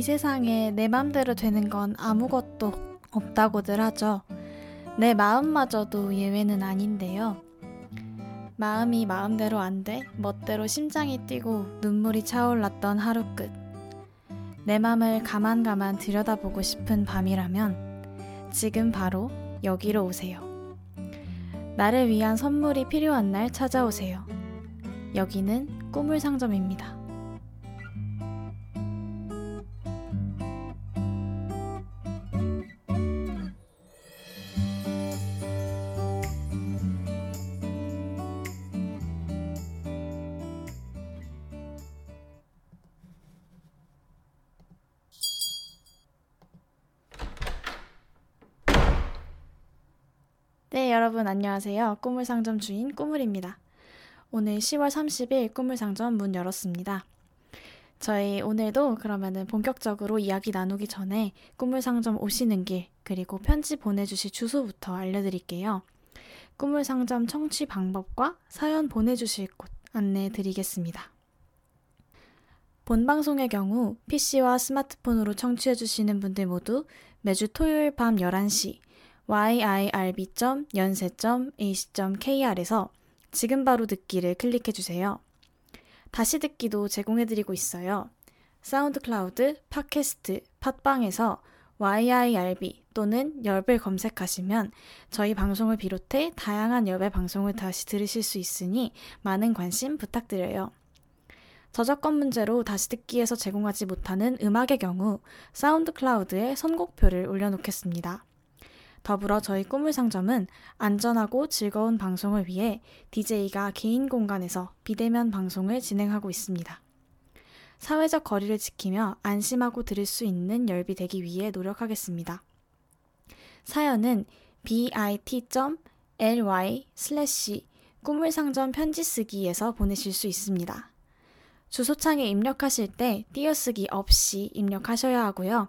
이 세상에 내 맘대로 되는 건 아무것도 없다고들 하죠. 내 마음마저도 예외는 아닌데요. 마음이 마음대로 안 돼, 멋대로 심장이 뛰고 눈물이 차올랐던 하루 끝. 내 맘을 가만가만 들여다보고 싶은 밤이라면 지금 바로 여기로 오세요. 나를 위한 선물이 필요한 날 찾아오세요. 여기는 꿈을 상점입니다. 여러분 안녕하세요. 꿈을 상점 주인 꾸물입니다. 오늘 10월 30일 꿈을 상점 문 열었습니다. 저희 오늘도 그러면은 본격적으로 이야기 나누기 전에 꿈을 상점 오시는 길 그리고 편지 보내주실 주소부터 알려드릴게요. 꿈을 상점 청취 방법과 사연 보내주실 곳 안내해 드리겠습니다. 본 방송의 경우 PC와 스마트폰으로 청취해주시는 분들 모두 매주 토요일 밤 11시 yirb.yonsei.ac.kr에서 지금 바로 듣기를 클릭해 주세요. 다시 듣기도 제공해 드리고 있어요. 사운드 클라우드, 팟캐스트, 팟빵에서 YIRB 또는 열비 검색하시면 저희 방송을 비롯해 다양한 열비 방송을 다시 들으실 수 있으니 많은 관심 부탁드려요. 저작권 문제로 다시 듣기에서 제공하지 못하는 음악의 경우 사운드 클라우드에 선곡표를 올려놓겠습니다. 더불어 저희 꿈을 상점은 안전하고 즐거운 방송을 위해 DJ가 개인 공간에서 비대면 방송을 진행하고 있습니다. 사회적 거리를 지키며 안심하고 들을 수 있는 열비 되기 위해 노력하겠습니다. 사연은 bit.ly 슬래시 꿈을 상점 편지 쓰기에서 보내실 수 있습니다. 주소창에 입력하실 때 띄어쓰기 없이 입력하셔야 하고요.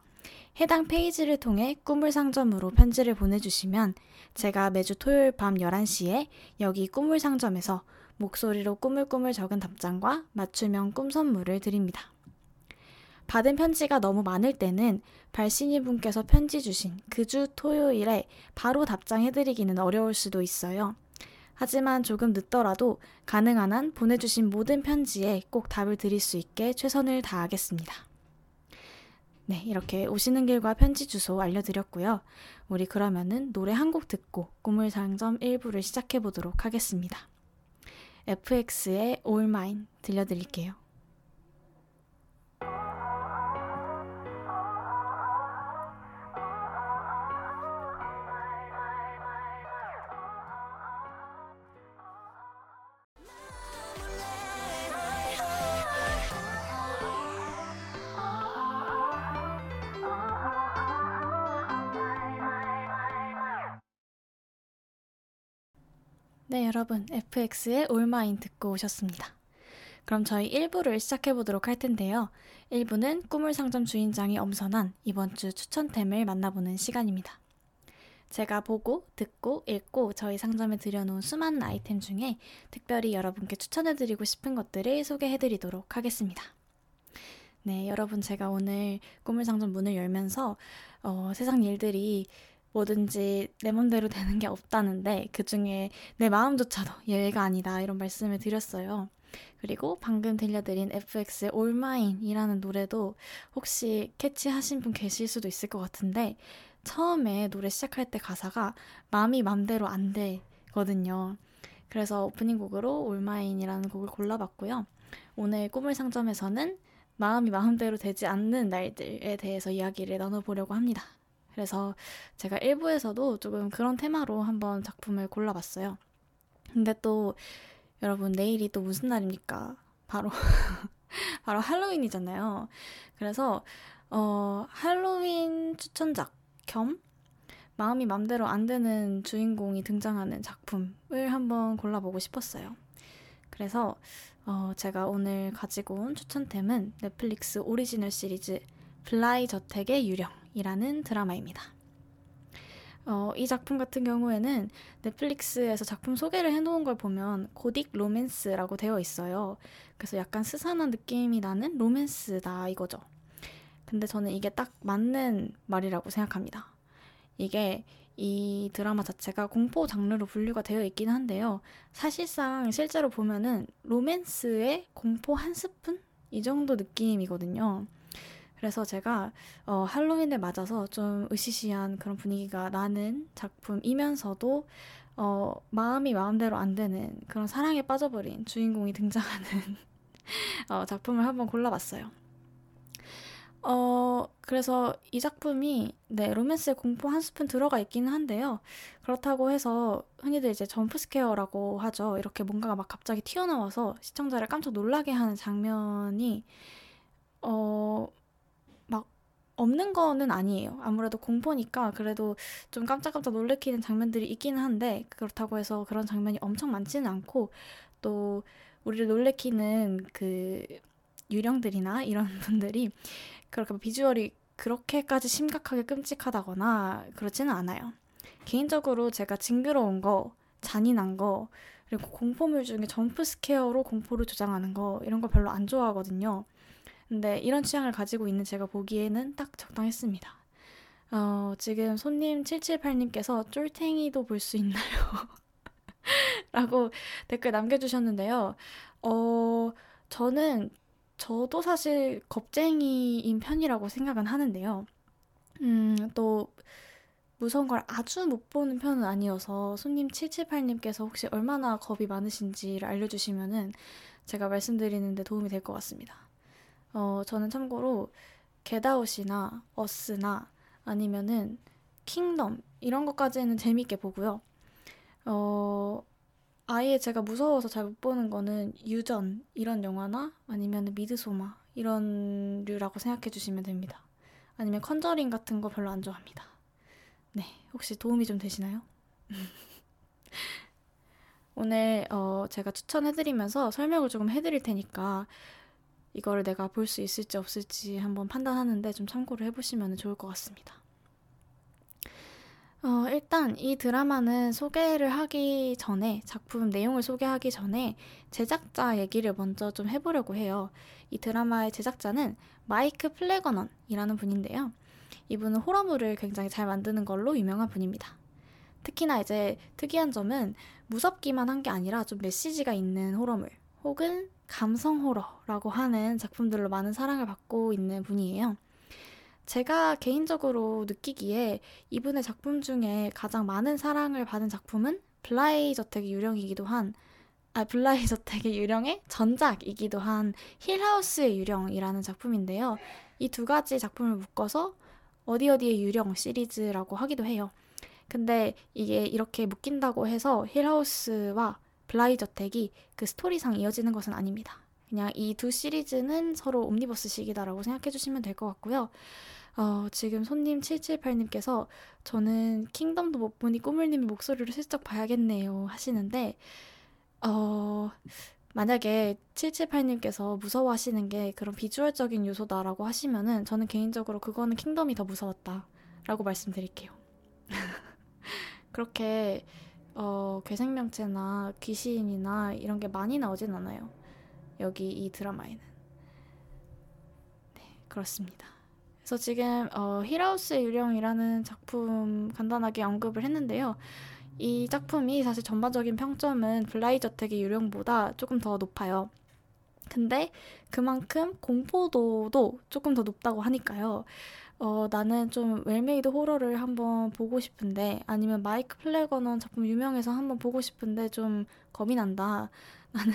해당 페이지를 통해 꿈을 상점으로 편지를 보내주시면 제가 매주 토요일 밤 11시에 여기 꿈을 상점에서 목소리로 꾸물꾸물 적은 답장과 맞춤형 꿈 선물을 드립니다. 받은 편지가 너무 많을 때는 발신이 분께서 편지 주신 그 주 토요일에 바로 답장해드리기는 어려울 수도 있어요. 하지만 조금 늦더라도 가능한 한 보내주신 모든 편지에 꼭 답을 드릴 수 있게 최선을 다하겠습니다. 네, 이렇게 오시는 길과 편지 주소 알려드렸고요. 우리 그러면은 노래 한 곡 듣고 꿈을 상점 1부를 시작해 보도록 하겠습니다. FX의 All Mine 들려드릴게요. 네, 여러분. FX의 올마인 듣고 오셨습니다. 그럼 저희 1부를 시작해 보도록 할 텐데요. 1부는 꿈을 상점 주인장이 엄선한 이번 주 추천템을 만나보는 시간입니다. 제가 보고, 듣고, 읽고 저희 상점에 들여놓은 수많은 아이템 중에 특별히 여러분께 추천해드리고 싶은 것들을 소개해드리도록 하겠습니다. 네, 여러분 제가 오늘 꿈을 상점 문을 열면서 어, 세상 일들이 뭐든지 내 맘대로 되는 게 없다는데 그 중에 내 마음조차도 예외가 아니다 이런 말씀을 드렸어요. 그리고 방금 들려드린 FX의 All Mine이라는 노래도 혹시 캐치하신 분 계실 수도 있을 것 같은데 처음에 노래 시작할 때 가사가 마음이 맘대로 안 되거든요. 그래서 오프닝 곡으로 All Mine이라는 곡을 골라봤고요. 오늘 꿈을 상점에서는 마음이 마음대로 되지 않는 날들에 대해서 이야기를 나눠보려고 합니다. 그래서 제가 1부에서도 조금 그런 테마로 한번 작품을 골라봤어요. 근데 또 여러분 내일이 또 무슨 날입니까? 바로 바로 할로윈이잖아요. 그래서 어 할로윈 추천작 겸 마음이 맘대로 안 되는 주인공이 등장하는 작품을 한번 골라보고 싶었어요. 그래서 어 제가 오늘 가지고 온 추천템은 넷플릭스 오리지널 시리즈 블라이 저택의 유령 이라는 드라마입니다. 어, 이 작품 같은 경우에는 넷플릭스에서 작품 소개를 해놓은 걸 보면 고딕 로맨스라고 되어 있어요. 그래서 약간 스산한 느낌이 나는 로맨스다 이거죠. 근데 저는 이게 딱 맞는 말이라고 생각합니다. 이게 이 드라마 자체가 공포 장르로 분류가 되어 있기는 한데요. 사실상 실제로 보면은 로맨스의 공포 한 스푼? 이 정도 느낌이거든요. 그래서 제가 어, 할로윈을 맞아서 좀 으시시한 그런 분위기가 나는 작품이면서도 어, 마음이 마음대로 안 되는 그런 사랑에 빠져버린 주인공이 등장하는 어, 작품을 한번 골라봤어요. 어, 그래서 이 작품이, 네, 로맨스의 공포 한 스푼 들어가 있기는 한데요. 그렇다고 해서 흔히들 이제 점프스케어라고 하죠. 이렇게 뭔가가 막 갑자기 튀어나와서 시청자를 깜짝 놀라게 하는 장면이, 어, 막 없는 거는 아니에요. 아무래도 공포니까 그래도 좀 깜짝깜짝 놀래키는 장면들이 있기는 한데, 그렇다고 해서 그런 장면이 엄청 많지는 않고, 또, 우리를 놀래키는 그, 유령들이나 이런 분들이 그렇게 비주얼이 그렇게까지 심각하게 끔찍하다거나 그렇지는 않아요. 개인적으로 제가 징그러운 거, 잔인한 거, 그리고 공포물 중에 점프 스케어로 공포를 조장하는 거, 이런 거 별로 안 좋아하거든요. 근데 이런 취향을 가지고 있는 제가 보기에는 딱 적당했습니다. 어, 지금 손님 778님께서 쫄탱이도 볼 수 있나요? 라고 댓글 남겨주셨는데요. 어, 저는 저도 사실 겁쟁이인 편이라고 생각은 하는데요. 음, 또 무서운 걸 아주 못 보는 편은 아니어서 손님 778님께서 혹시 얼마나 겁이 많으신지를 알려주시면은 제가 말씀드리는데 도움이 될 것 같습니다. 어, 저는 참고로 겟아웃이나 어스나 아니면은 킹덤 이런 것까지는 재밌게 보고요. 어, 아예 제가 무서워서 잘 못 보는 거는 유전 이런 영화나 아니면 미드소마 이런 류라고 생각해 주시면 됩니다. 아니면 컨저링 같은 거 별로 안 좋아합니다. 네, 혹시 도움이 좀 되시나요? 오늘 어, 제가 추천해드리면서 설명을 조금 해드릴 테니까 이거를 내가 볼 수 있을지 없을지 한번 판단하는데 좀 참고를 해보시면 좋을 것 같습니다. 어, 일단 이 드라마는 소개를 하기 전에, 작품 내용을 소개하기 전에 제작자 얘기를 먼저 좀 해보려고 해요. 이 드라마의 제작자는 마이크 플래거넌이라는 분인데요. 이분은 호러물을 굉장히 잘 만드는 걸로 유명한 분입니다. 특히나 이제 특이한 점은 무섭기만 한 게 아니라 좀 메시지가 있는 호러물, 혹은 감성 호러라고 하는 작품들로 많은 사랑을 받고 있는 분이에요. 제가 개인적으로 느끼기에 이분의 작품 중에 가장 많은 사랑을 받은 작품은 블라이 저택의 유령이기도 한, 아, 블라이 저택의 유령의 전작이기도 한 힐하우스의 유령이라는 작품인데요. 이 두 가지 작품을 묶어서 어디 어디의 유령 시리즈라고 하기도 해요. 근데 이게 이렇게 묶인다고 해서 힐하우스와 블라이 저택이 그 스토리상 이어지는 것은 아닙니다. 그냥 이 두 시리즈는 서로 옴니버스식이다라고 생각해 주시면 될 것 같고요. 어, 지금 손님 778님께서 저는 킹덤도 못 보니 꾸물님의 목소리를 슬쩍 봐야겠네요 하시는데, 어, 만약에 778님께서 무서워하시는 게 그런 비주얼적인 요소다라고 하시면은 저는 개인적으로 그거는 킹덤이 더 무서웠다라고 말씀드릴게요. 그렇게 어, 괴생명체나 귀신이나 이런 게 많이 나오진 않아요. 여기 이 드라마에는. 네, 그렇습니다. 그래서 지금 어, 힐하우스의 유령이라는 작품 간단하게 언급을 했는데요. 이 작품이 사실 전반적인 평점은 블라이 저택의 유령보다 조금 더 높아요. 근데 그만큼 공포도도 조금 더 높다고 하니까요. 어, 나는 좀 well-made horror를 한번 보고 싶은데 아니면 마이크 플래거넌 작품 유명해서 한번 보고 싶은데 좀 겁이 난다. 나는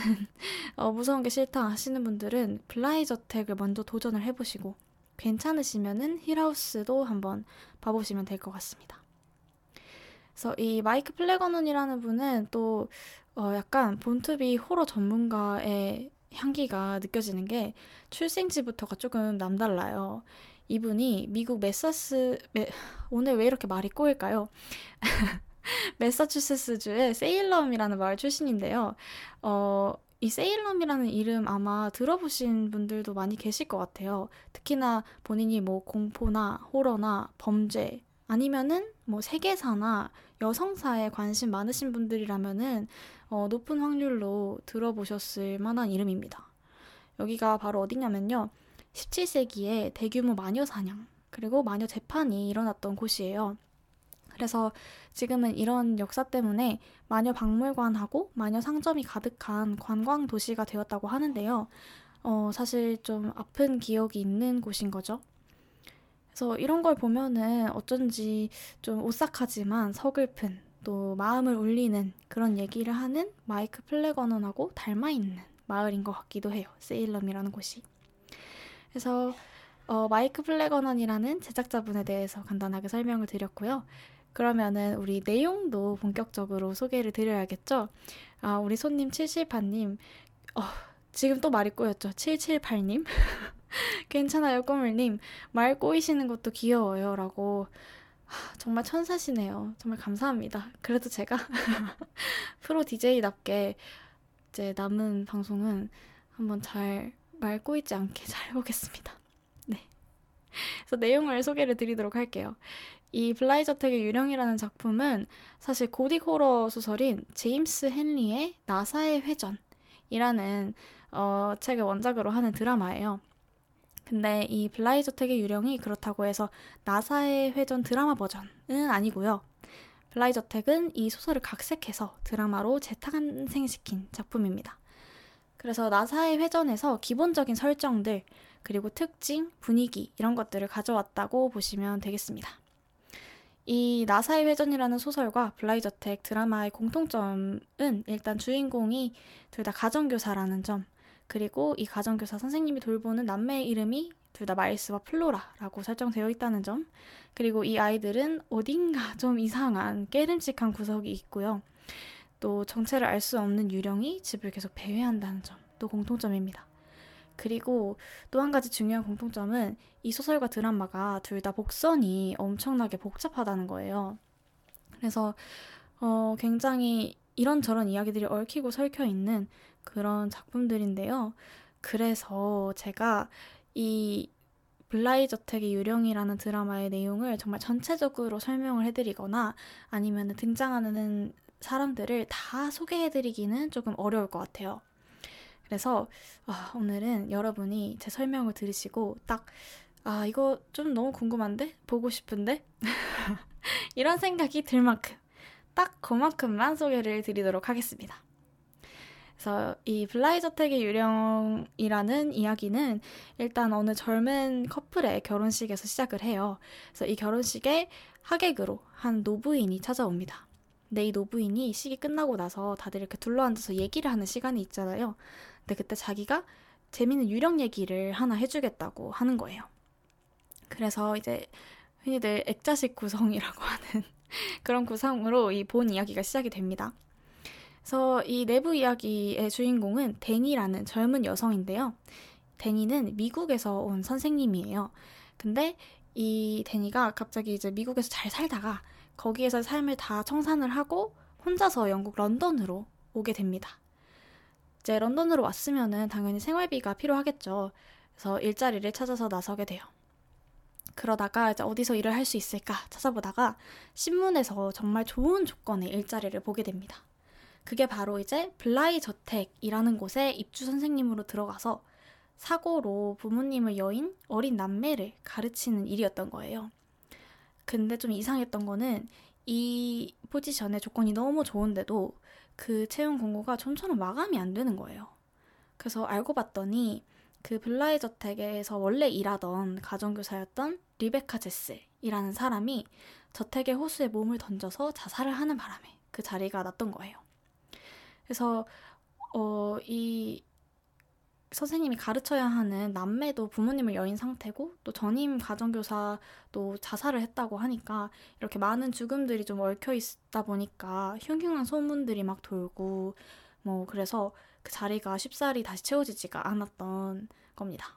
어, 무서운 게 싫다 하시는 분들은 블라이 저택을 먼저 도전을 해보시고 괜찮으시면은 힐하우스도 한번 봐보시면 될 것 같습니다. 그래서 이 마이크 플래너건이라는 분은 또 어 약간 born to be 호러 전문가의 향기가 느껴지는 게 출생지부터가 조금 남달라요. 이분이 미국 메사스 메, 오늘 왜 이렇게 말이 꼬일까요? 메사추세츠주의 세일럼이라는 마을 출신인데요. 어, 이 세일럼이라는 이름 아마 들어보신 분들도 많이 계실 것 같아요. 특히나 본인이 뭐 공포나 호러나 범죄 아니면은 뭐 세계사나 여성사에 관심 많으신 분들이라면은 어, 높은 확률로 들어보셨을 만한 이름입니다. 여기가 바로 어디냐면요. 17세기에 대규모 마녀 사냥, 그리고 마녀 재판이 일어났던 곳이에요. 그래서 지금은 이런 역사 때문에 마녀 박물관하고 마녀 상점이 가득한 관광 도시가 되었다고 하는데요. 어, 사실 좀 아픈 기억이 있는 곳인 거죠. 그래서 이런 걸 보면은 어쩐지 좀 오싹하지만 서글픈 또 마음을 울리는 그런 얘기를 하는 마이크 플래너건하고 닮아 있는 마을인 것 같기도 해요. 세일럼이라는 곳이. 그래서 어, 마이크 플래너건이라는 제작자분에 대해서 간단하게 설명을 드렸고요. 그러면은 우리 내용도 본격적으로 소개를 드려야겠죠? 아, 우리 손님 78님, 어, 지금 또 말이 꼬였죠? 778님? 괜찮아요, 꾸물님. 말 꼬이시는 것도 귀여워요. 라고. 하, 정말 천사시네요. 정말 감사합니다. 그래도 제가 프로 DJ답게 이제 남은 방송은 한번 잘 말 꼬이지 않게 잘 해보겠습니다. 그래서 내용을 소개를 드리도록 할게요. 이 블라이저텍의 유령이라는 작품은 사실 고딕 호러 소설인 제임스 헨리의 나사의 회전이라는 어, 책을 원작으로 하는 드라마예요. 근데 이 블라이저텍의 유령이 그렇다고 해서 나사의 회전 드라마 버전은 아니고요. 블라이저텍은 이 소설을 각색해서 드라마로 재탄생시킨 작품입니다. 그래서 나사의 회전에서 기본적인 설정들, 그리고 특징, 분위기 이런 것들을 가져왔다고 보시면 되겠습니다. 이 나사의 회전이라는 소설과 블라이저텍 드라마의 공통점은 일단 주인공이 둘 다 가정교사라는 점, 그리고 이 가정교사 선생님이 돌보는 남매의 이름이 둘 다 마일스와 플로라라고 설정되어 있다는 점, 그리고 이 아이들은 어딘가 좀 이상한 께름직한 구석이 있고요. 또 정체를 알 수 없는 유령이 집을 계속 배회한다는 점, 또 공통점입니다. 그리고 또 한 가지 중요한 공통점은 이 소설과 드라마가 둘 다 복선이 엄청나게 복잡하다는 거예요. 그래서 어, 굉장히 이런저런 이야기들이 얽히고 설켜 있는 그런 작품들인데요. 그래서 제가 이 블라이 저택의 유령이라는 드라마의 내용을 정말 전체적으로 설명을 해드리거나 아니면 등장하는 사람들을 다 소개해드리기는 조금 어려울 것 같아요. 그래서 아, 오늘은 여러분이 제 설명을 들으시고 딱 아, 이거 좀 너무 궁금한데? 보고 싶은데? 이런 생각이 들 만큼 딱 그만큼만 소개를 드리도록 하겠습니다. 그래서 이 블라이저택의 유령이라는 이야기는 일단 어느 젊은 커플의 결혼식에서 시작을 해요. 그래서 이 결혼식에 하객으로 한 노부인이 찾아옵니다. 근데 이 노부인이 식이 끝나고 나서 다들 이렇게 둘러앉아서 얘기를 하는 시간이 있잖아요. 근데 그때 자기가 재밌는 유령 얘기를 하나 해주겠다고 하는 거예요. 그래서 이제 흔히들 액자식 구성이라고 하는 그런 구성으로 이 본 이야기가 시작이 됩니다. 그래서 이 내부 이야기의 주인공은 데니라는 젊은 여성인데요. 데니는 미국에서 온 선생님이에요. 근데 이 데니가 갑자기 이제 미국에서 잘 살다가 거기에서 삶을 다 청산을 하고 혼자서 영국 런던으로 오게 됩니다. 이제 런던으로 왔으면은 당연히 생활비가 필요하겠죠. 그래서 일자리를 찾아서 나서게 돼요. 그러다가 이제 어디서 일을 할 수 있을까 찾아보다가 신문에서 정말 좋은 조건의 일자리를 보게 됩니다. 그게 바로 이제 블라이 저택이라는 곳에 입주 선생님으로 들어가서 사고로 부모님을 여인 어린 남매를 가르치는 일이었던 거예요. 근데 좀 이상했던 거는 이 포지션의 조건이 너무 좋은데도 그 채용 공고가 좀처럼 마감이 안 되는 거예요. 그래서 알고 봤더니 그 블라이 저택에서 원래 일하던 가정교사였던 리베카 제스이라는 사람이 저택의 호수에 몸을 던져서 자살을 하는 바람에 그 자리가 났던 거예요. 그래서 어, 이 선생님이 가르쳐야 하는 남매도 부모님을 여인 상태고 또 전임 가정교사도 자살을 했다고 하니까 이렇게 많은 죽음들이 좀 얽혀 있다 보니까 흉흉한 소문들이 막 돌고 뭐 그래서 그 자리가 쉽사리 다시 채워지지가 않았던 겁니다.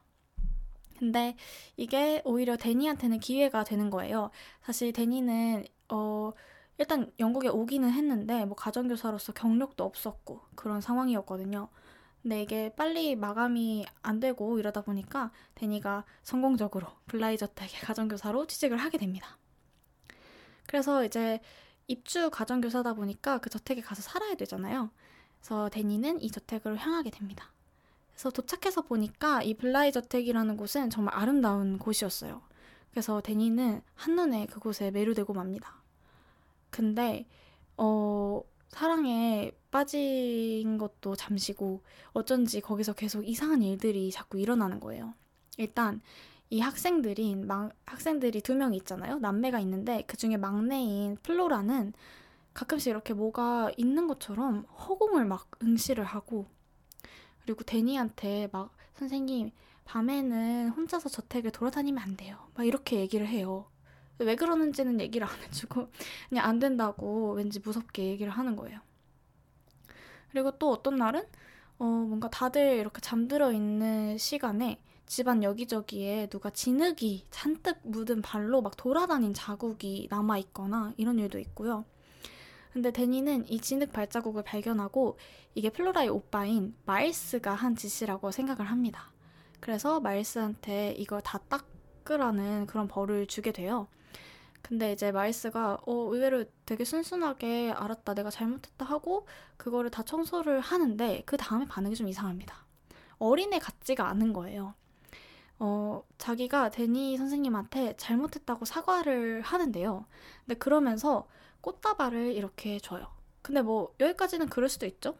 근데 이게 오히려 데니한테는 기회가 되는 거예요. 사실 데니는 어 일단 영국에 오기는 했는데 뭐 가정교사로서 경력도 없었고 그런 상황이었거든요. 근데 이게 빨리 마감이 안 되고 이러다 보니까 데니가 성공적으로 블라이저택의 가정교사로 취직을 하게 됩니다. 그래서 이제 입주 가정교사다 보니까 그 저택에 가서 살아야 되잖아요. 그래서 데니는 이 저택을 향하게 됩니다. 그래서 도착해서 보니까 이 블라이 저택이라는 곳은 정말 아름다운 곳이었어요. 그래서 데니는 한눈에 그곳에 매료되고 맙니다. 근데 어 사랑에 빠진 것도 잠시고 어쩐지 거기서 계속 이상한 일들이 자꾸 일어나는 거예요. 일단 이 학생들인 막, 학생들이 두 명 있잖아요. 남매가 있는데 그 중에 막내인 플로라는 가끔씩 이렇게 뭐가 있는 것처럼 허공을 막 응시를 하고 그리고 데니한테 막 선생님 밤에는 혼자서 저택을 돌아다니면 안 돼요. 막 이렇게 얘기를 해요. 왜 그러는지는 얘기를 안 해주고 그냥 안 된다고 왠지 무섭게 얘기를 하는 거예요. 그리고 또 어떤 날은 어 뭔가 다들 이렇게 잠들어 있는 시간에 집안 여기저기에 누가 진흙이 잔뜩 묻은 발로 막 돌아다닌 자국이 남아 있거나 이런 일도 있고요. 근데 데니는 이 진흙 발자국을 발견하고 이게 플로라의 오빠인 마일스가 한 짓이라고 생각을 합니다. 그래서 마일스한테 이걸 다 닦으라는 그런 벌을 주게 돼요. 근데 이제 마일스가 어, 의외로 되게 순순하게 알았다 내가 잘못했다 하고 그거를 다 청소를 하는데 그 다음에 반응이 좀 이상합니다. 어린애 같지가 않은 거예요. 어, 자기가 데니 선생님한테 잘못했다고 사과를 하는데요. 근데 그러면서 꽃다발을 이렇게 줘요. 근데 뭐 여기까지는 그럴 수도 있죠.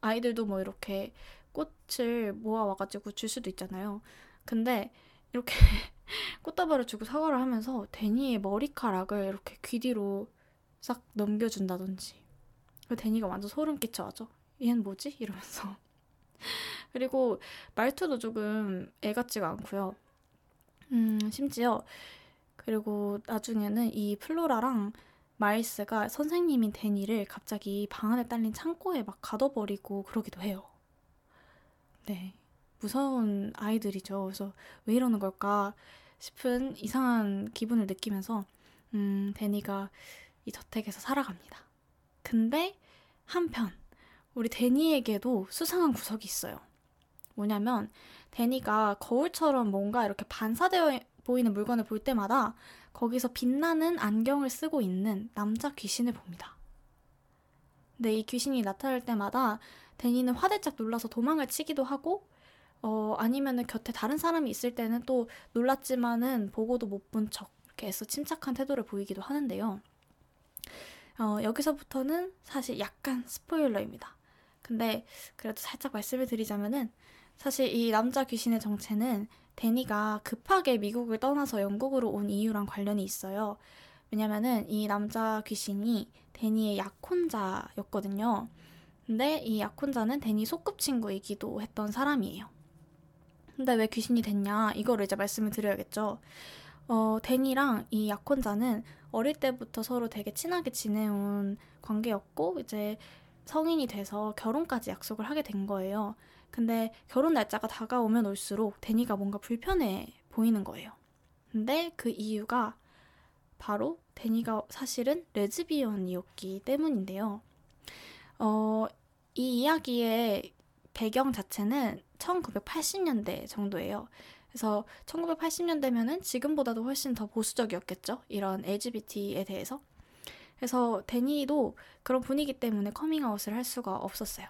아이들도 뭐 이렇게 꽃을 모아와가지고 줄 수도 있잖아요. 근데 이렇게 꽃다발을 주고 사과를 하면서 데니의 머리카락을 이렇게 귀 뒤로 싹 넘겨준다든지. 데니가 완전 소름 끼쳐하죠. 얘는 뭐지? 이러면서. 그리고 말투도 조금 애 같지가 않고요. 음, 심지어 그리고 나중에는 이 플로라랑 마일스가 선생님인 데니를 갑자기 방 안에 딸린 창고에 막 가둬버리고 그러기도 해요. 네. 무서운 아이들이죠. 그래서 왜 이러는 걸까 싶은 이상한 기분을 느끼면서, 음, 데니가 이 저택에서 살아갑니다. 근데 한편, 우리 데니에게도 수상한 구석이 있어요. 뭐냐면, 데니가 거울처럼 뭔가 이렇게 반사되어 보이는 물건을 볼 때마다 거기서 빛나는 안경을 쓰고 있는 남자 귀신을 봅니다. 근데 이 귀신이 나타날 때마다 데니는 화들짝 놀라서 도망을 치기도 하고 어, 아니면은 곁에 다른 사람이 있을 때는 또 놀랐지만은 보고도 못 본 척, 이렇게 해서 침착한 태도를 보이기도 하는데요. 어, 여기서부터는 사실 약간 스포일러입니다. 근데 그래도 살짝 말씀을 드리자면은 사실 이 남자 귀신의 정체는 데니가 급하게 미국을 떠나서 영국으로 온 이유랑 관련이 있어요. 왜냐면은 이 남자 귀신이 데니의 약혼자였거든요. 근데 이 약혼자는 데니 소꿉친구이기도 했던 사람이에요. 근데 왜 귀신이 됐냐? 이거를 이제 말씀을 드려야겠죠. 어, 데니랑 이 약혼자는 어릴 때부터 서로 되게 친하게 지내온 관계였고, 이제 성인이 돼서 결혼까지 약속을 하게 된 거예요. 근데 결혼 날짜가 다가오면 올수록 데니가 뭔가 불편해 보이는 거예요. 근데 그 이유가 바로 데니가 사실은 레즈비언이었기 때문인데요. 어, 이 이야기의 배경 자체는 1980년대 정도예요. 그래서 1980년대면은 지금보다도 훨씬 더 보수적이었겠죠. 이런 LGBT에 대해서. 그래서 데니도 그런 분위기 때문에 커밍아웃을 할 수가 없었어요.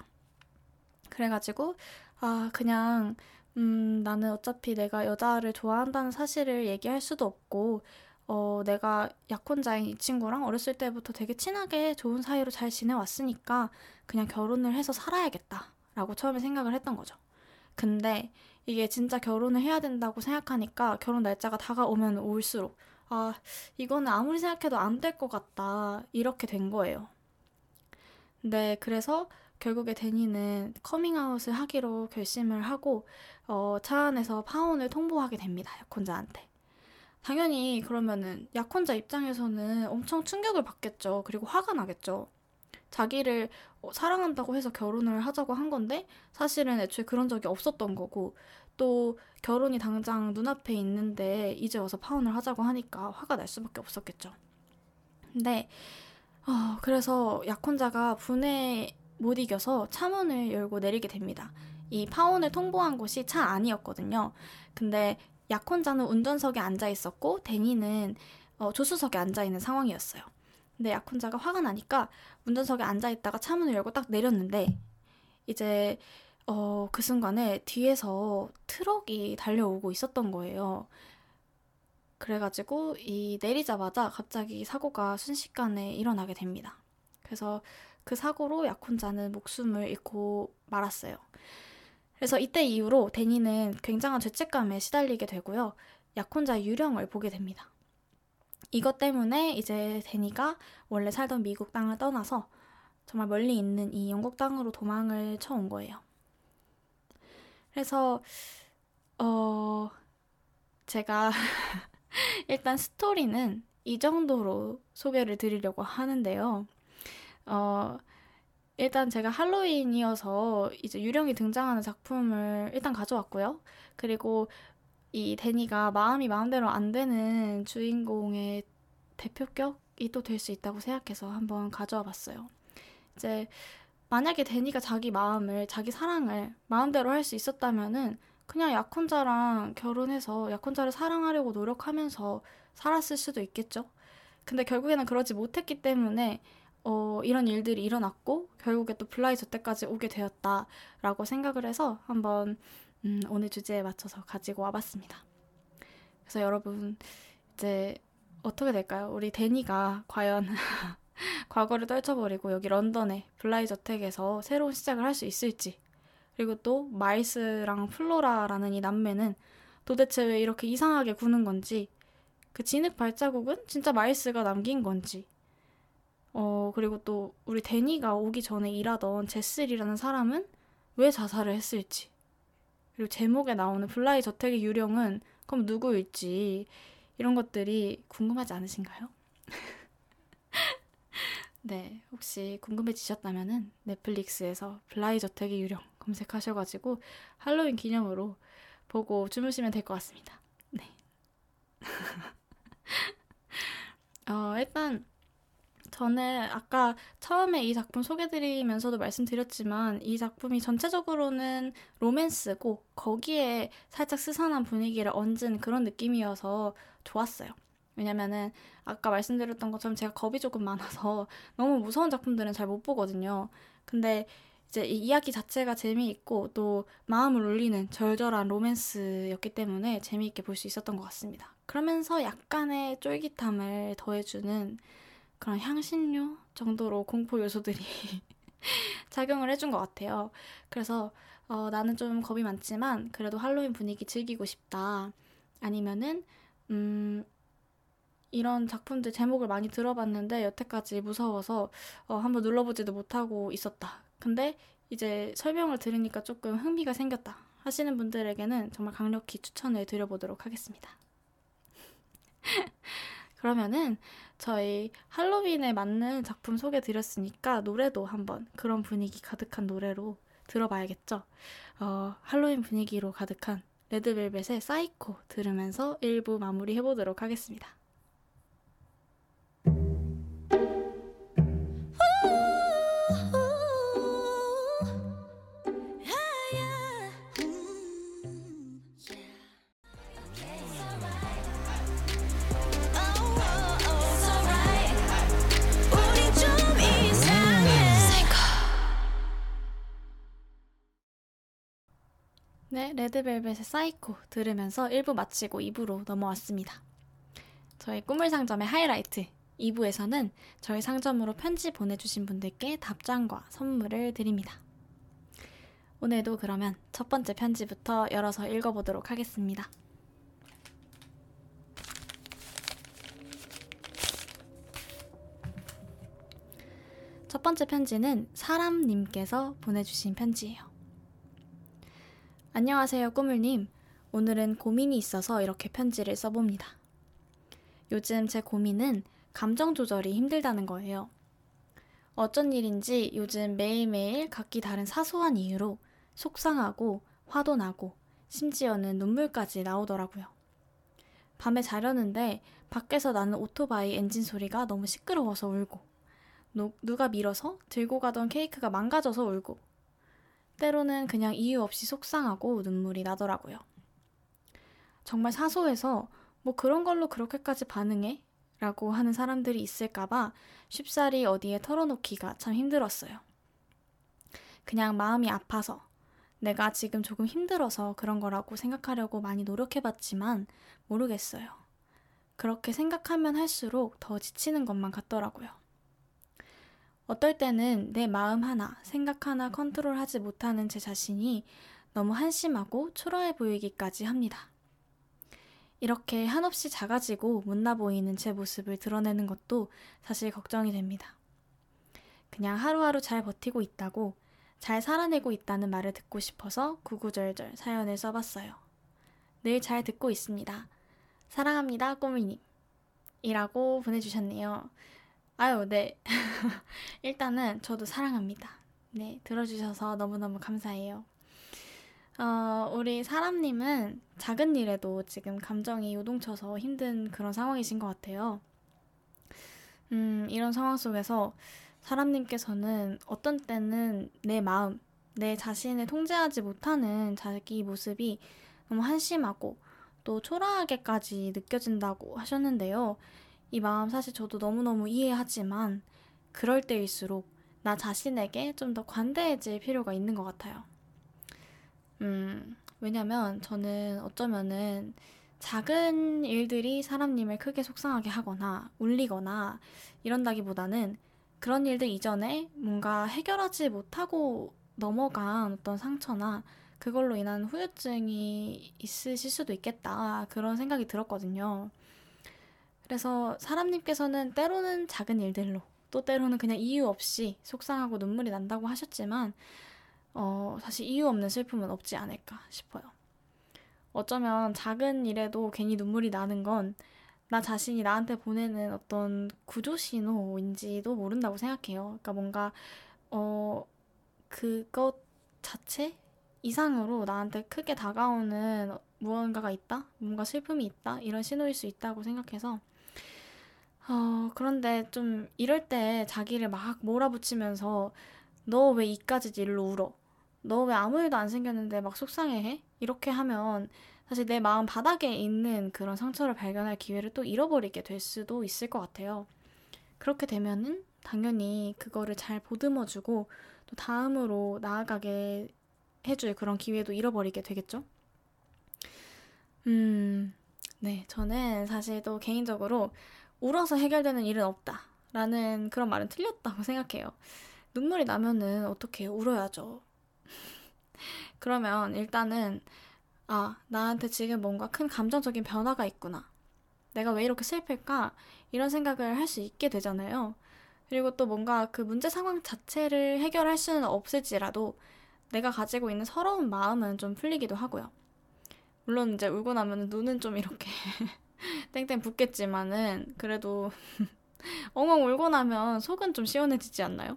그래가지고 아 그냥 음 나는 어차피 내가 여자를 좋아한다는 사실을 얘기할 수도 없고 어 내가 약혼자인 이 친구랑 어렸을 때부터 되게 친하게 좋은 사이로 잘 지내왔으니까 그냥 결혼을 해서 살아야겠다 라고 처음에 생각을 했던 거죠. 근데 이게 진짜 결혼을 해야 된다고 생각하니까 결혼 날짜가 다가오면 올수록 아 이거는 아무리 생각해도 안 될 것 같다 이렇게 된 거예요. 네 그래서 결국에 데니는 커밍아웃을 하기로 결심을 하고 어, 차 안에서 파혼을 통보하게 됩니다. 약혼자한테. 당연히 그러면은 약혼자 입장에서는 엄청 충격을 받겠죠. 그리고 화가 나겠죠. 자기를 어, 사랑한다고 해서 결혼을 하자고 한 건데 사실은 애초에 그런 적이 없었던 거고 또 결혼이 당장 눈앞에 있는데 이제 와서 파혼을 하자고 하니까 화가 날 수밖에 없었겠죠. 근데 어, 그래서 약혼자가 분해 못 이겨서 차문을 열고 내리게 됩니다. 이 파혼을 통보한 곳이 차 안이었거든요. 근데 약혼자는 운전석에 앉아 있었고 데니는 어, 조수석에 앉아 있는 상황이었어요. 근데 약혼자가 화가 나니까 운전석에 앉아 있다가 차 문을 열고 딱 내렸는데 이제 어, 그 순간에 뒤에서 트럭이 달려오고 있었던 거예요. 그래가지고 이 내리자마자 갑자기 사고가 순식간에 일어나게 됩니다. 그래서 그 사고로 약혼자는 목숨을 잃고 말았어요. 그래서 이때 이후로 데니는 굉장한 죄책감에 시달리게 되고요. 약혼자 유령을 보게 됩니다. 이것 때문에 이제 데니가 원래 살던 미국 땅을 떠나서 정말 멀리 있는 이 영국 땅으로 도망을 쳐온 거예요. 그래서 어 제가 일단 스토리는 이 정도로 소개를 드리려고 하는데요. 어, 일단 제가 할로윈이어서 이제 유령이 등장하는 작품을 일단 가져왔고요. 그리고 이 데니가 마음이 마음대로 안 되는 주인공의 대표격이 또 될 수 있다고 생각해서 한번 가져와 봤어요. 이제 만약에 데니가 자기 마음을, 자기 사랑을 마음대로 할 수 있었다면은 그냥 약혼자랑 결혼해서 약혼자를 사랑하려고 노력하면서 살았을 수도 있겠죠. 근데 결국에는 그러지 못했기 때문에 어, 이런 일들이 일어났고 결국에 또 블라이 저때까지 오게 되었다라고 생각을 해서 한번 음, 오늘 주제에 맞춰서 가지고 와봤습니다. 그래서 여러분 이제 어떻게 될까요? 우리 데니가 과연 과거를 떨쳐버리고 여기 런던에 블라이 저택에서 새로운 시작을 할 수 있을지 그리고 또 마일스랑 플로라라는 이 남매는 도대체 왜 이렇게 이상하게 구는 건지 그 진흙 발자국은 진짜 마일스가 남긴 건지 어 그리고 또 우리 데니가 오기 전에 일하던 제슬이라는 사람은 왜 자살을 했을지 그리고 제목에 나오는 블라이 저택의 유령은 그럼 누구일지 이런 것들이 궁금하지 않으신가요? 네, 혹시 궁금해지셨다면 넷플릭스에서 블라이 저택의 유령 검색하셔가지고 할로윈 기념으로 보고 주무시면 될 것 같습니다. 네. 어, 일단 저는 아까 처음에 이 작품 소개드리면서도 말씀드렸지만 이 작품이 전체적으로는 로맨스고 거기에 살짝 스산한 분위기를 얹은 그런 느낌이어서 좋았어요. 왜냐면은 아까 말씀드렸던 것처럼 제가 겁이 조금 많아서 너무 무서운 작품들은 잘 못 보거든요. 근데 이제 이 이야기 자체가 재미있고 또 마음을 울리는 절절한 로맨스였기 때문에 재미있게 볼 수 있었던 것 같습니다. 그러면서 약간의 쫄깃함을 더해주는 그런 향신료 정도로 공포 요소들이 작용을 해준 것 같아요. 그래서 어, 나는 좀 겁이 많지만 그래도 할로윈 분위기 즐기고 싶다. 아니면은 음, 이런 작품들 제목을 많이 들어봤는데 여태까지 무서워서 어, 한번 눌러보지도 못하고 있었다. 근데 이제 설명을 들으니까 조금 흥미가 생겼다 하시는 분들에게는 정말 강력히 추천을 드려보도록 하겠습니다. 그러면은 저희 할로윈에 맞는 작품 소개 드렸으니까 노래도 한번 그런 분위기 가득한 노래로 들어봐야겠죠. 어, 할로윈 분위기로 가득한 레드벨벳의 사이코 들으면서 1부 마무리 해보도록 하겠습니다. 네, 레드벨벳의 사이코 들으면서 1부 마치고 2부로 넘어왔습니다. 저희 꾸물 상점의 하이라이트 2부에서는 저희 상점으로 편지 보내주신 분들께 답장과 선물을 드립니다. 오늘도 그러면 첫 번째 편지부터 열어서 읽어보도록 하겠습니다. 첫 번째 편지는 사람님께서 보내주신 편지예요. 안녕하세요, 꾸물님. 오늘은 고민이 있어서 이렇게 편지를 써봅니다. 요즘 제 고민은 감정 조절이 힘들다는 거예요. 어쩐 일인지 요즘 매일매일 각기 다른 사소한 이유로 속상하고 화도 나고 심지어는 눈물까지 나오더라고요. 밤에 자려는데 밖에서 나는 오토바이 엔진 소리가 너무 시끄러워서 울고 누가 밀어서 들고 가던 케이크가 망가져서 울고 때로는 그냥 이유 없이 속상하고 눈물이 나더라고요. 정말 사소해서 뭐 그런 걸로 그렇게까지 반응해? 라고 하는 사람들이 있을까봐 쉽사리 어디에 털어놓기가 참 힘들었어요. 그냥 마음이 아파서 내가 지금 조금 힘들어서 그런 거라고 생각하려고 많이 노력해봤지만 모르겠어요. 그렇게 생각하면 할수록 더 지치는 것만 같더라고요. 어떨 때는 내 마음 하나, 생각 하나 컨트롤 하지 못하는 제 자신이 너무 한심하고 초라해 보이기까지 합니다. 이렇게 한없이 작아지고 못나 보이는 제 모습을 드러내는 것도 사실 걱정이 됩니다. 그냥 하루하루 잘 버티고 있다고, 잘 살아내고 있다는 말을 듣고 싶어서 구구절절 사연을 써봤어요. 늘 잘 듣고 있습니다. 사랑합니다, 꼬미님. 이라고 보내주셨네요. 아유, 네. 일단은 저도 사랑합니다. 네, 들어주셔서 너무너무 감사해요. 어, 우리 사람님은 작은 일에도 지금 감정이 요동쳐서 힘든 그런 상황이신 것 같아요. 음, 이런 상황 속에서 사람님께서는 어떤 때는 내 마음, 내 자신을 통제하지 못하는 자기 모습이 너무 한심하고 또 초라하게까지 느껴진다고 하셨는데요. 이 마음 사실 저도 너무너무 이해하지만 그럴 때일수록 나 자신에게 좀 더 관대해질 필요가 있는 것 같아요. 음, 왜냐면 저는 어쩌면은 작은 일들이 사람님을 크게 속상하게 하거나 울리거나 이런다기보다는 그런 일들 이전에 뭔가 해결하지 못하고 넘어간 어떤 상처나 그걸로 인한 후유증이 있으실 수도 있겠다. 그런 생각이 들었거든요. 그래서 사람님께서는 때로는 작은 일들로 또 때로는 그냥 이유 없이 속상하고 눈물이 난다고 하셨지만 어, 사실 이유 없는 슬픔은 없지 않을까 싶어요. 어쩌면 작은 일에도 괜히 눈물이 나는 건 나 자신이 나한테 보내는 어떤 구조 신호인지도 모른다고 생각해요. 그러니까 뭔가 어 그것 자체 이상으로 나한테 크게 다가오는 무언가가 있다? 뭔가 슬픔이 있다? 이런 신호일 수 있다고 생각해서 어, 그런데 좀 이럴 때 자기를 막 몰아붙이면서 너 왜 이까지 일로 울어? 너 왜 아무 일도 안 생겼는데 막 속상해 해? 이렇게 하면 사실 내 마음 바닥에 있는 그런 상처를 발견할 기회를 또 잃어버리게 될 수도 있을 것 같아요. 그렇게 되면은 당연히 그거를 잘 보듬어주고 또 다음으로 나아가게 해줄 그런 기회도 잃어버리게 되겠죠? 음, 네. 저는 사실 또 개인적으로 울어서 해결되는 일은 없다. 라는 그런 말은 틀렸다고 생각해요. 눈물이 나면은 어떻게 울어야죠. 그러면 일단은 아, 나한테 지금 뭔가 큰 감정적인 변화가 있구나. 내가 왜 이렇게 슬플까? 이런 생각을 할 수 있게 되잖아요. 그리고 또 뭔가 그 문제 상황 자체를 해결할 수는 없을지라도 내가 가지고 있는 서러운 마음은 좀 풀리기도 하고요. 물론 이제 울고 나면 눈은 좀 이렇게 땡땡 붓겠지만은 그래도 엉엉 울고 나면 속은 좀 시원해지지 않나요?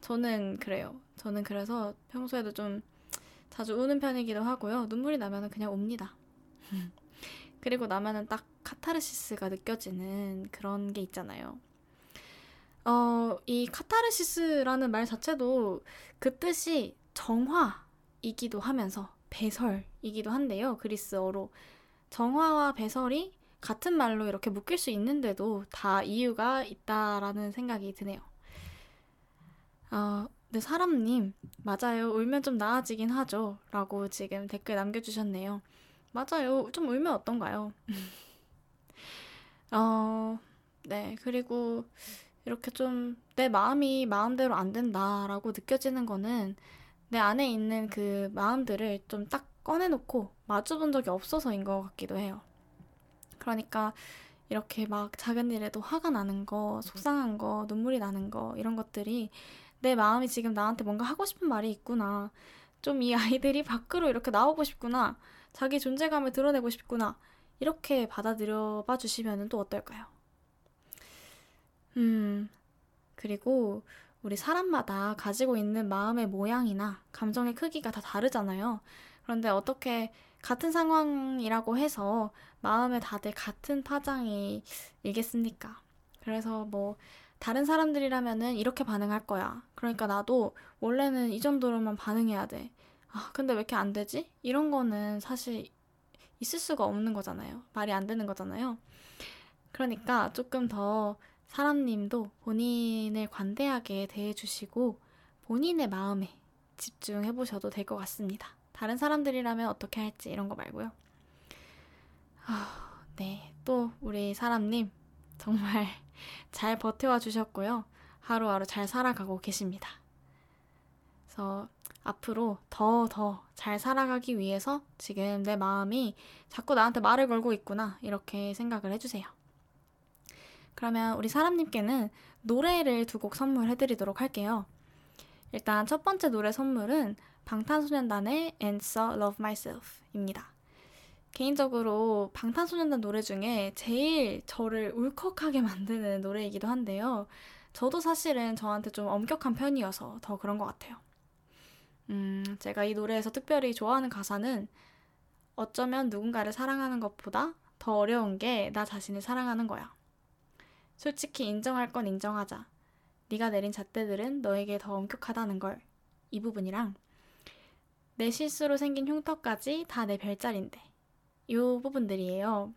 저는 그래요. 저는 그래서 평소에도 좀 자주 우는 편이기도 하고요. 눈물이 나면은 그냥 옵니다. 그리고 나면은 딱 카타르시스가 느껴지는 그런 게 있잖아요. 어, 이 카타르시스라는 말 자체도 그 뜻이 정화이기도 하면서 배설이기도 한데요. 그리스어로. 정화와 배설이 같은 말로 이렇게 묶일 수 있는데도 다 이유가 있다라는 생각이 드네요. 어, 네, 사람님, 맞아요. 울면 좀 나아지긴 하죠. 라고 지금 댓글 남겨주셨네요. 맞아요. 좀 울면 어떤가요? 어, 네. 그리고 이렇게 좀 내 마음이 마음대로 안 된다라고 느껴지는 거는 내 안에 있는 그 마음들을 좀 딱 꺼내놓고 마주본 적이 없어서인 것 같기도 해요. 그러니까 이렇게 막 작은 일에도 화가 나는 거, 속상한 거, 눈물이 나는 거, 이런 것들이 내 마음이 지금 나한테 뭔가 하고 싶은 말이 있구나. 좀 이 아이들이 밖으로 이렇게 나오고 싶구나. 자기 존재감을 드러내고 싶구나. 이렇게 받아들여 봐 주시면 또 어떨까요? 음, 그리고 우리 사람마다 가지고 있는 마음의 모양이나 감정의 크기가 다 다르잖아요. 그런데 어떻게 같은 상황이라고 해서 마음에 다들 같은 파장이 일겠습니까? 그래서 뭐 다른 사람들이라면은 이렇게 반응할 거야. 그러니까 나도 원래는 이 정도로만 반응해야 돼. 아, 근데 왜 이렇게 안 되지? 이런 거는 사실 있을 수가 없는 거잖아요. 말이 안 되는 거잖아요. 그러니까 조금 더 사람님도 본인을 관대하게 대해주시고 본인의 마음에 집중해 보셔도 될 것 같습니다. 다른 사람들이라면 어떻게 할지 이런 거 말고요. 아, 네. 또 우리 사람님 정말 잘 버텨와 주셨고요. 하루하루 잘 살아가고 계십니다. 그래서 앞으로 더 더 잘 살아가기 위해서 지금 내 마음이 자꾸 나한테 말을 걸고 있구나 이렇게 생각을 해주세요. 그러면 우리 사람님께는 노래를 두 곡 선물해드리도록 할게요. 일단 첫 번째 노래 선물은 방탄소년단의 Answer Love Myself입니다. 개인적으로 방탄소년단 노래 중에 제일 저를 울컥하게 만드는 노래이기도 한데요. 저도 사실은 저한테 좀 엄격한 편이어서 더 그런 것 같아요. 음, 제가 이 노래에서 특별히 좋아하는 가사는 어쩌면 누군가를 사랑하는 것보다 더 어려운 게 나 자신을 사랑하는 거야. 솔직히 인정할 건 인정하자. 네가 내린 잣대들은 너에게 더 엄격하다는 걸. 이 부분이랑 내 실수로 생긴 흉터까지 다 내 별자리인데. 이 부분들이에요.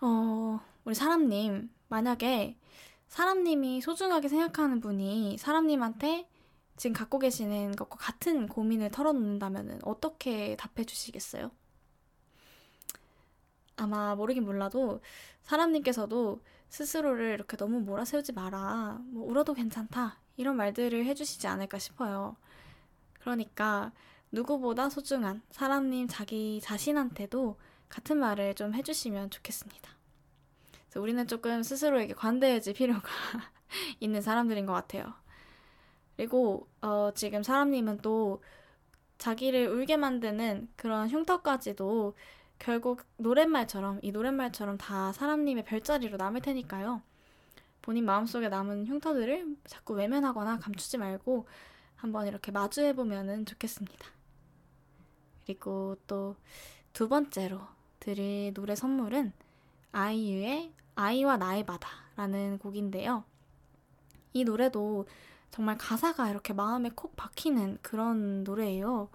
어, 우리 사람님, 만약에 사람님이 소중하게 생각하는 분이 사람님한테 지금 갖고 계시는 것과 같은 고민을 털어놓는다면 어떻게 답해 주시겠어요? 아마 모르긴 몰라도 사람님께서도 스스로를 이렇게 너무 몰아세우지 마라. 뭐 울어도 괜찮다. 이런 말들을 해주시지 않을까 싶어요. 그러니까 누구보다 소중한 사람님 자기 자신한테도 같은 말을 좀 해주시면 좋겠습니다. 우리는 조금 스스로에게 관대해질 필요가 있는 사람들인 것 같아요. 그리고 어, 지금 사람님은 또 자기를 울게 만드는 그런 흉터까지도 결국 노랫말처럼 이 노랫말처럼 다 사람님의 별자리로 남을 테니까요. 본인 마음속에 남은 흉터들을 자꾸 외면하거나 감추지 말고 한번 이렇게 마주해 보면 좋겠습니다. 그리고 또 두 번째로 드릴 노래 선물은 아이유의 아이와 나의 바다라는 곡인데요. 이 노래도 정말 가사가 이렇게 마음에 콕 박히는 그런 노래예요.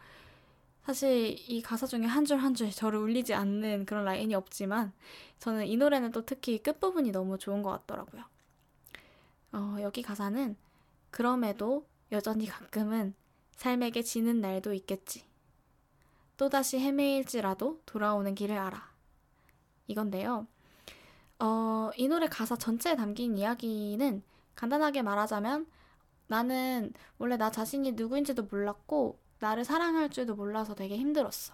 사실 이 가사 중에 한 줄 한 줄 저를 울리지 않는 그런 라인이 없지만 저는 이 노래는 또 특히 끝부분이 너무 좋은 것 같더라고요. 어, 여기 가사는 그럼에도 여전히 가끔은 삶에게 지는 날도 있겠지. 또다시 헤매일지라도 돌아오는 길을 알아. 이건데요. 어, 이 노래 가사 전체에 담긴 이야기는 간단하게 말하자면 나는 원래 나 자신이 누구인지도 몰랐고 나를 사랑할 줄도 몰라서 되게 힘들었어.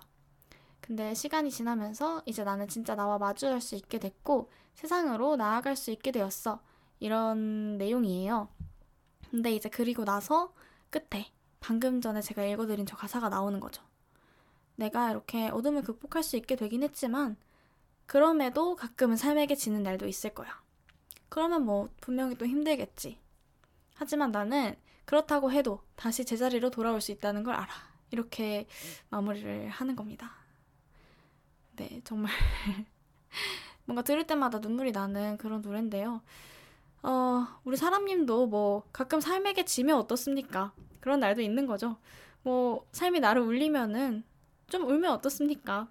근데 시간이 지나면서 이제 나는 진짜 나와 마주할 수 있게 됐고 세상으로 나아갈 수 있게 되었어. 이런 내용이에요. 근데 이제 그리고 나서 끝에 방금 전에 제가 읽어드린 저 가사가 나오는 거죠. 내가 이렇게 어둠을 극복할 수 있게 되긴 했지만 그럼에도 가끔은 삶에게 지는 날도 있을 거야. 그러면 뭐 분명히 또 힘들겠지. 하지만 나는 그렇다고 해도 다시 제자리로 돌아올 수 있다는 걸 알아. 이렇게 마무리를 하는 겁니다. 네, 정말 뭔가 들을 때마다 눈물이 나는 그런 노래인데요. 어, 우리 사람님도 뭐 가끔 삶에게 지면 어떻습니까? 그런 날도 있는 거죠. 뭐 삶이 나를 울리면은 좀 울면 어떻습니까?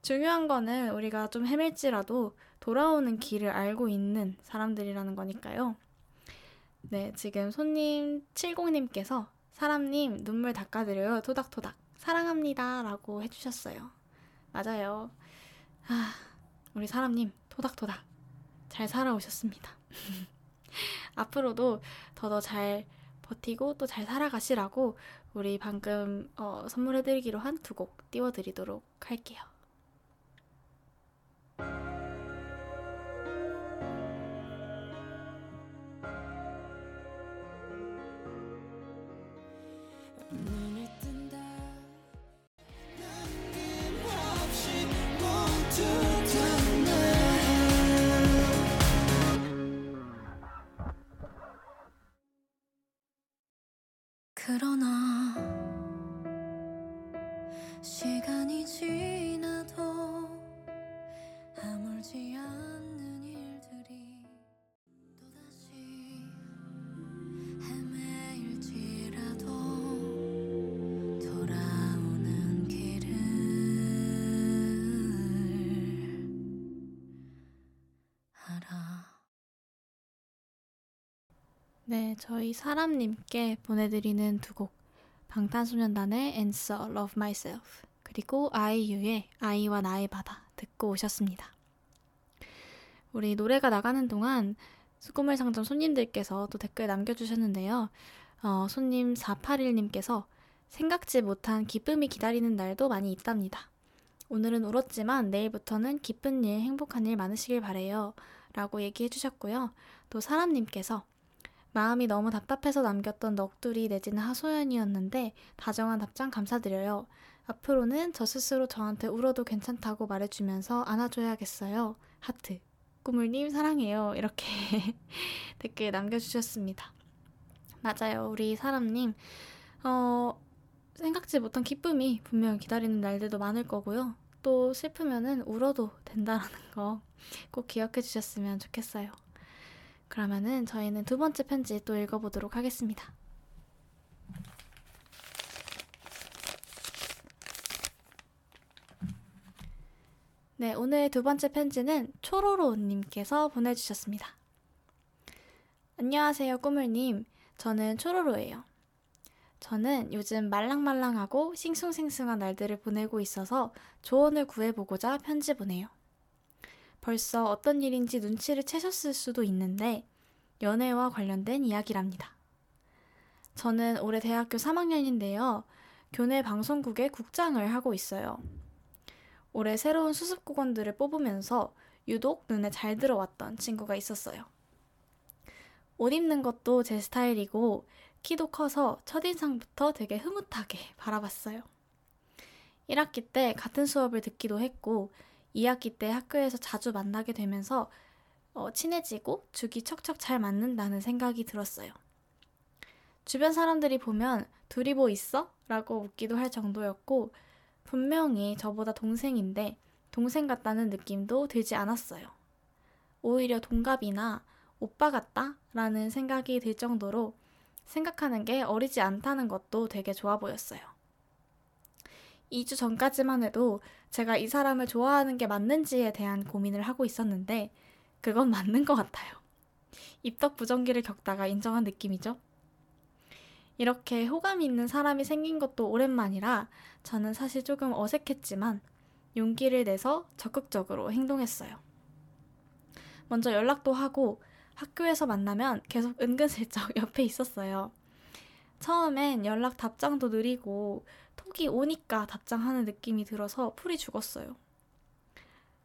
중요한 거는 우리가 좀 헤맬지라도 돌아오는 길을 알고 있는 사람들이라는 거니까요. 네, 지금 손님 70님께서 사람님 눈물 닦아드려요. 토닥토닥. 사랑합니다. 라고 해주셨어요. 맞아요. 아, 우리 사람님 토닥토닥. 잘 살아오셨습니다. 앞으로도 더더 잘 버티고 또 잘 살아가시라고 우리 방금 어, 선물해드리기로 한 두 곡 띄워드리도록 할게요. 그러나. 시간이 지 네, 저희 사람님께 보내드리는 두 곡 방탄소년단의 Answer Love Myself 그리고 아이유의 아이와 나의 바다 듣고 오셨습니다. 우리 노래가 나가는 동안 꿈을 상점 손님들께서 또 댓글 남겨주셨는데요. 어, 손님 481님께서 생각지 못한 기쁨이 기다리는 날도 많이 있답니다. 오늘은 울었지만 내일부터는 기쁜 일, 행복한 일 많으시길 바래요. 라고 얘기해 주셨고요. 또 사람님께서 마음이 너무 답답해서 남겼던 넋두리 내지는 하소연이었는데 다정한 답장 감사드려요. 앞으로는 저 스스로 저한테 울어도 괜찮다고 말해주면서 안아줘야겠어요. 하트. 꾸물님 사랑해요. 이렇게 댓글 남겨주셨습니다. 맞아요. 우리 사람님. 어, 생각지 못한 기쁨이 분명 기다리는 날들도 많을 거고요. 또 슬프면은 울어도 된다라는 거 꼭 기억해 주셨으면 좋겠어요. 그러면은 저희는 두 번째 편지 또 읽어보도록 하겠습니다. 네, 오늘 두 번째 편지는 초로로님께서 보내주셨습니다. 안녕하세요, 꾸물님. 저는 초로로예요. 저는 요즘 말랑말랑하고 싱숭생숭한 날들을 보내고 있어서 조언을 구해보고자 편지 보내요. 벌써 어떤 일인지 눈치를 채셨을 수도 있는데 연애와 관련된 이야기랍니다. 저는 올해 대학교 3학년인데요. 교내 방송국의 국장을 하고 있어요. 올해 새로운 수습국원들을 뽑으면서 유독 눈에 잘 들어왔던 친구가 있었어요. 옷 입는 것도 제 스타일이고 키도 커서 첫인상부터 되게 흐뭇하게 바라봤어요. 1학기 때 같은 수업을 듣기도 했고 2학기 때 학교에서 자주 만나게 되면서 어, 친해지고 죽이 척척 잘 맞는다는 생각이 들었어요. 주변 사람들이 보면 둘이 뭐 있어? 라고 묻기도 할 정도였고 분명히 저보다 동생인데 동생 같다는 느낌도 들지 않았어요. 오히려 동갑이나 오빠 같다? 라는 생각이 들 정도로 생각하는 게 어리지 않다는 것도 되게 좋아 보였어요. 2주 전까지만 해도 제가 이 사람을 좋아하는 게 맞는지에 대한 고민을 하고 있었는데 그건 맞는 것 같아요. 입덕 부정기를 겪다가 인정한 느낌이죠. 이렇게 호감이 있는 사람이 생긴 것도 오랜만이라 저는 사실 조금 어색했지만 용기를 내서 적극적으로 행동했어요. 먼저 연락도 하고 학교에서 만나면 계속 은근슬쩍 옆에 있었어요. 처음엔 연락 답장도 느리고 톡이 오니까 답장하는 느낌이 들어서 풀이 죽었어요.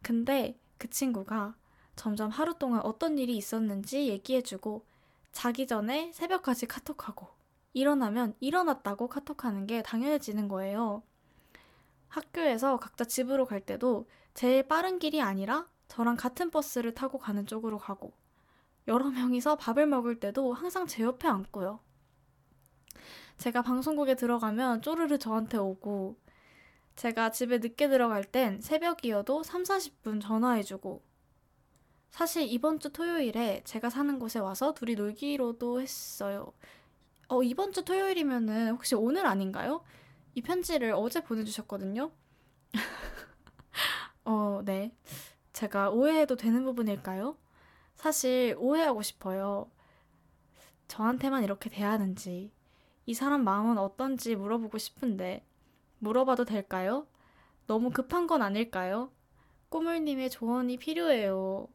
근데 그 친구가 점점 하루 동안 어떤 일이 있었는지 얘기해주고 자기 전에 새벽까지 카톡하고 일어나면 일어났다고 카톡하는 게 당연해지는 거예요. 학교에서 각자 집으로 갈 때도 제일 빠른 길이 아니라 저랑 같은 버스를 타고 가는 쪽으로 가고 여러 명이서 밥을 먹을 때도 항상 제 옆에 앉고요. 제가 방송국에 들어가면 쪼르르 저한테 오고, 제가 집에 늦게 들어갈 땐 새벽이어도 3, 40분 전화해주고, 사실 이번 주 토요일에 제가 사는 곳에 와서 둘이 놀기로도 했어요. 어, 이번 주 토요일이면은 혹시 오늘 아닌가요? 이 편지를 어제 보내주셨거든요. 어, 네. 제가 오해해도 되는 부분일까요? 사실 오해하고 싶어요. 저한테만 이렇게 대하는지, 이 사람 마음은 어떤지 물어보고 싶은데, 물어봐도 될까요? 너무 급한 건 아닐까요? 꼬물님의 조언이 필요해요.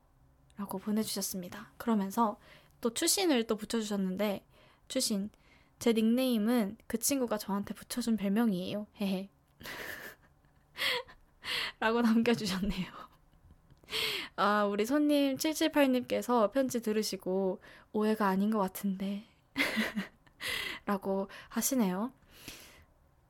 라고 보내주셨습니다. 그러면서 또 추신을 또 붙여주셨는데, 추신, 제 닉네임은 그 친구가 저한테 붙여준 별명이에요. 헤헤. 라고 남겨주셨네요. 아, 우리 손님 778님께서 편지 들으시고 오해가 아닌 것 같은데. 라고 하시네요.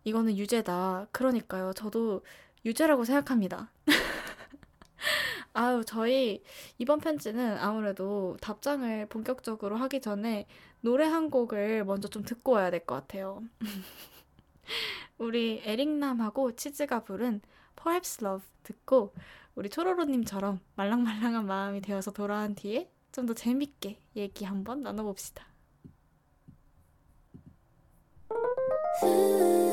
이거는 유죄다. 그러니까요. 저도 유죄라고 생각합니다. 아유, 저희 이번 편지는 아무래도 답장을 본격적으로 하기 전에 노래 한 곡을 먼저 좀 듣고 와야 될 것 같아요. 우리 에릭남하고 치즈가 부른 Perhaps Love 듣고 우리 초로로님처럼 말랑말랑한 마음이 되어서 돌아온 뒤에 좀 더 재밌게 얘기 한번 나눠봅시다. 사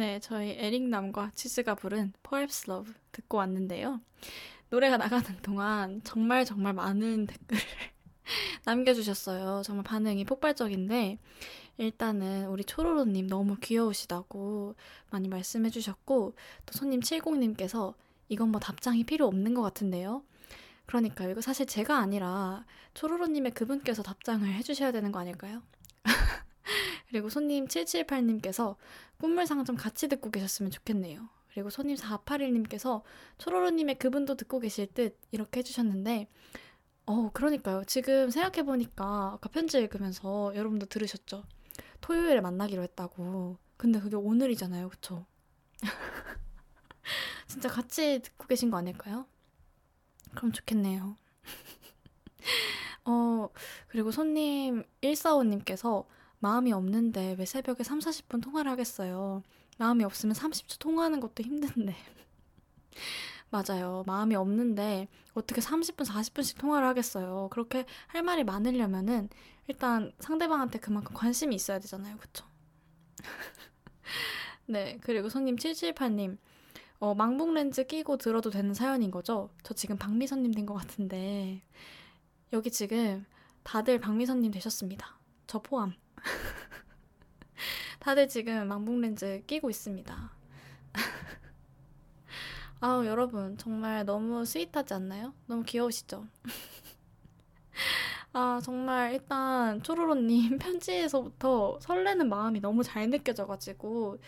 네, 저희 에릭남과 치즈가 부른 Perhaps Love 듣고 왔는데요. 노래가 나가는 동안 정말 정말 많은 댓글을 남겨주셨어요. 정말 반응이 폭발적인데 일단은 우리 초로로님 너무 귀여우시다고 많이 말씀해주셨고 또 손님 70님께서 이건 뭐 답장이 필요 없는 것 같은데요. 그러니까 이거 사실 제가 아니라 초로로님의 그분께서 답장을 해주셔야 되는 거 아닐까요? 그리고 손님 778님께서 꿈물 상점 같이 듣고 계셨으면 좋겠네요. 그리고 손님 481님께서 초로로님의 그분도 듣고 계실 듯 이렇게 해주셨는데 어 그러니까요. 지금 생각해보니까 아까 편지 읽으면서 여러분도 들으셨죠? 토요일에 만나기로 했다고. 근데 그게 오늘이잖아요. 그쵸? 진짜 같이 듣고 계신 거 아닐까요? 그럼 좋겠네요. 어, 그리고 손님 145님께서 마음이 없는데 왜 새벽에 3, 40분 통화를 하겠어요. 마음이 없으면 30초 통화하는 것도 힘든데. 맞아요. 마음이 없는데 어떻게 30분, 40분씩 통화를 하겠어요. 그렇게 할 말이 많으려면은 일단 상대방한테 그만큼 관심이 있어야 되잖아요. 그쵸? 네. 그리고 손님 778님. 어, 망봉 렌즈 끼고 들어도 되는 사연인 거죠? 저 지금 박미선님 된 것 같은데. 여기 지금 다들 박미선님 되셨습니다. 저 포함. 다들 지금 망봉 렌즈 끼고 있습니다. 아우, 여러분, 정말 너무 스윗하지 않나요? 너무 귀여우시죠? 아, 정말 일단 초로로님 편지에서부터 설레는 마음이 너무 잘 느껴져가지고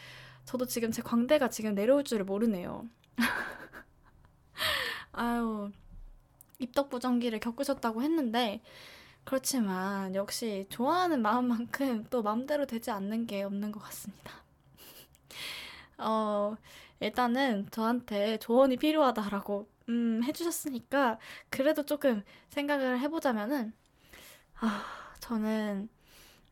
저도 지금 제 광대가 지금 내려올 줄을 모르네요. 아유, 입덕부정기를 겪으셨다고 했는데 그렇지만 역시 좋아하는 마음만큼 또 마음대로 되지 않는 게 없는 것 같습니다. 어, 일단은 저한테 조언이 필요하다라고 음, 해주셨으니까 그래도 조금 생각을 해보자면은 아, 저는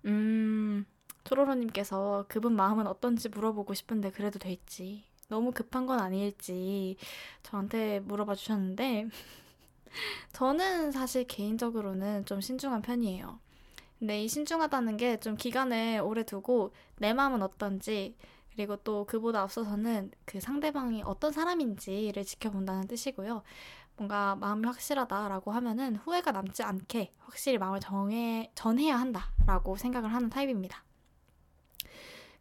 음, 초로로님께서 그분 마음은 어떤지 물어보고 싶은데 그래도 될지 너무 급한 건 아닐지 저한테 물어봐 주셨는데 저는 사실 개인적으로는 좀 신중한 편이에요. 근데 이 신중하다는 게 좀 기간을 오래 두고 내 마음은 어떤지 그리고 또 그보다 앞서서는 그 상대방이 어떤 사람인지를 지켜본다는 뜻이고요. 뭔가 마음이 확실하다라고 하면은 후회가 남지 않게 확실히 마음을 정해, 전해야 한다라고 생각을 하는 타입입니다.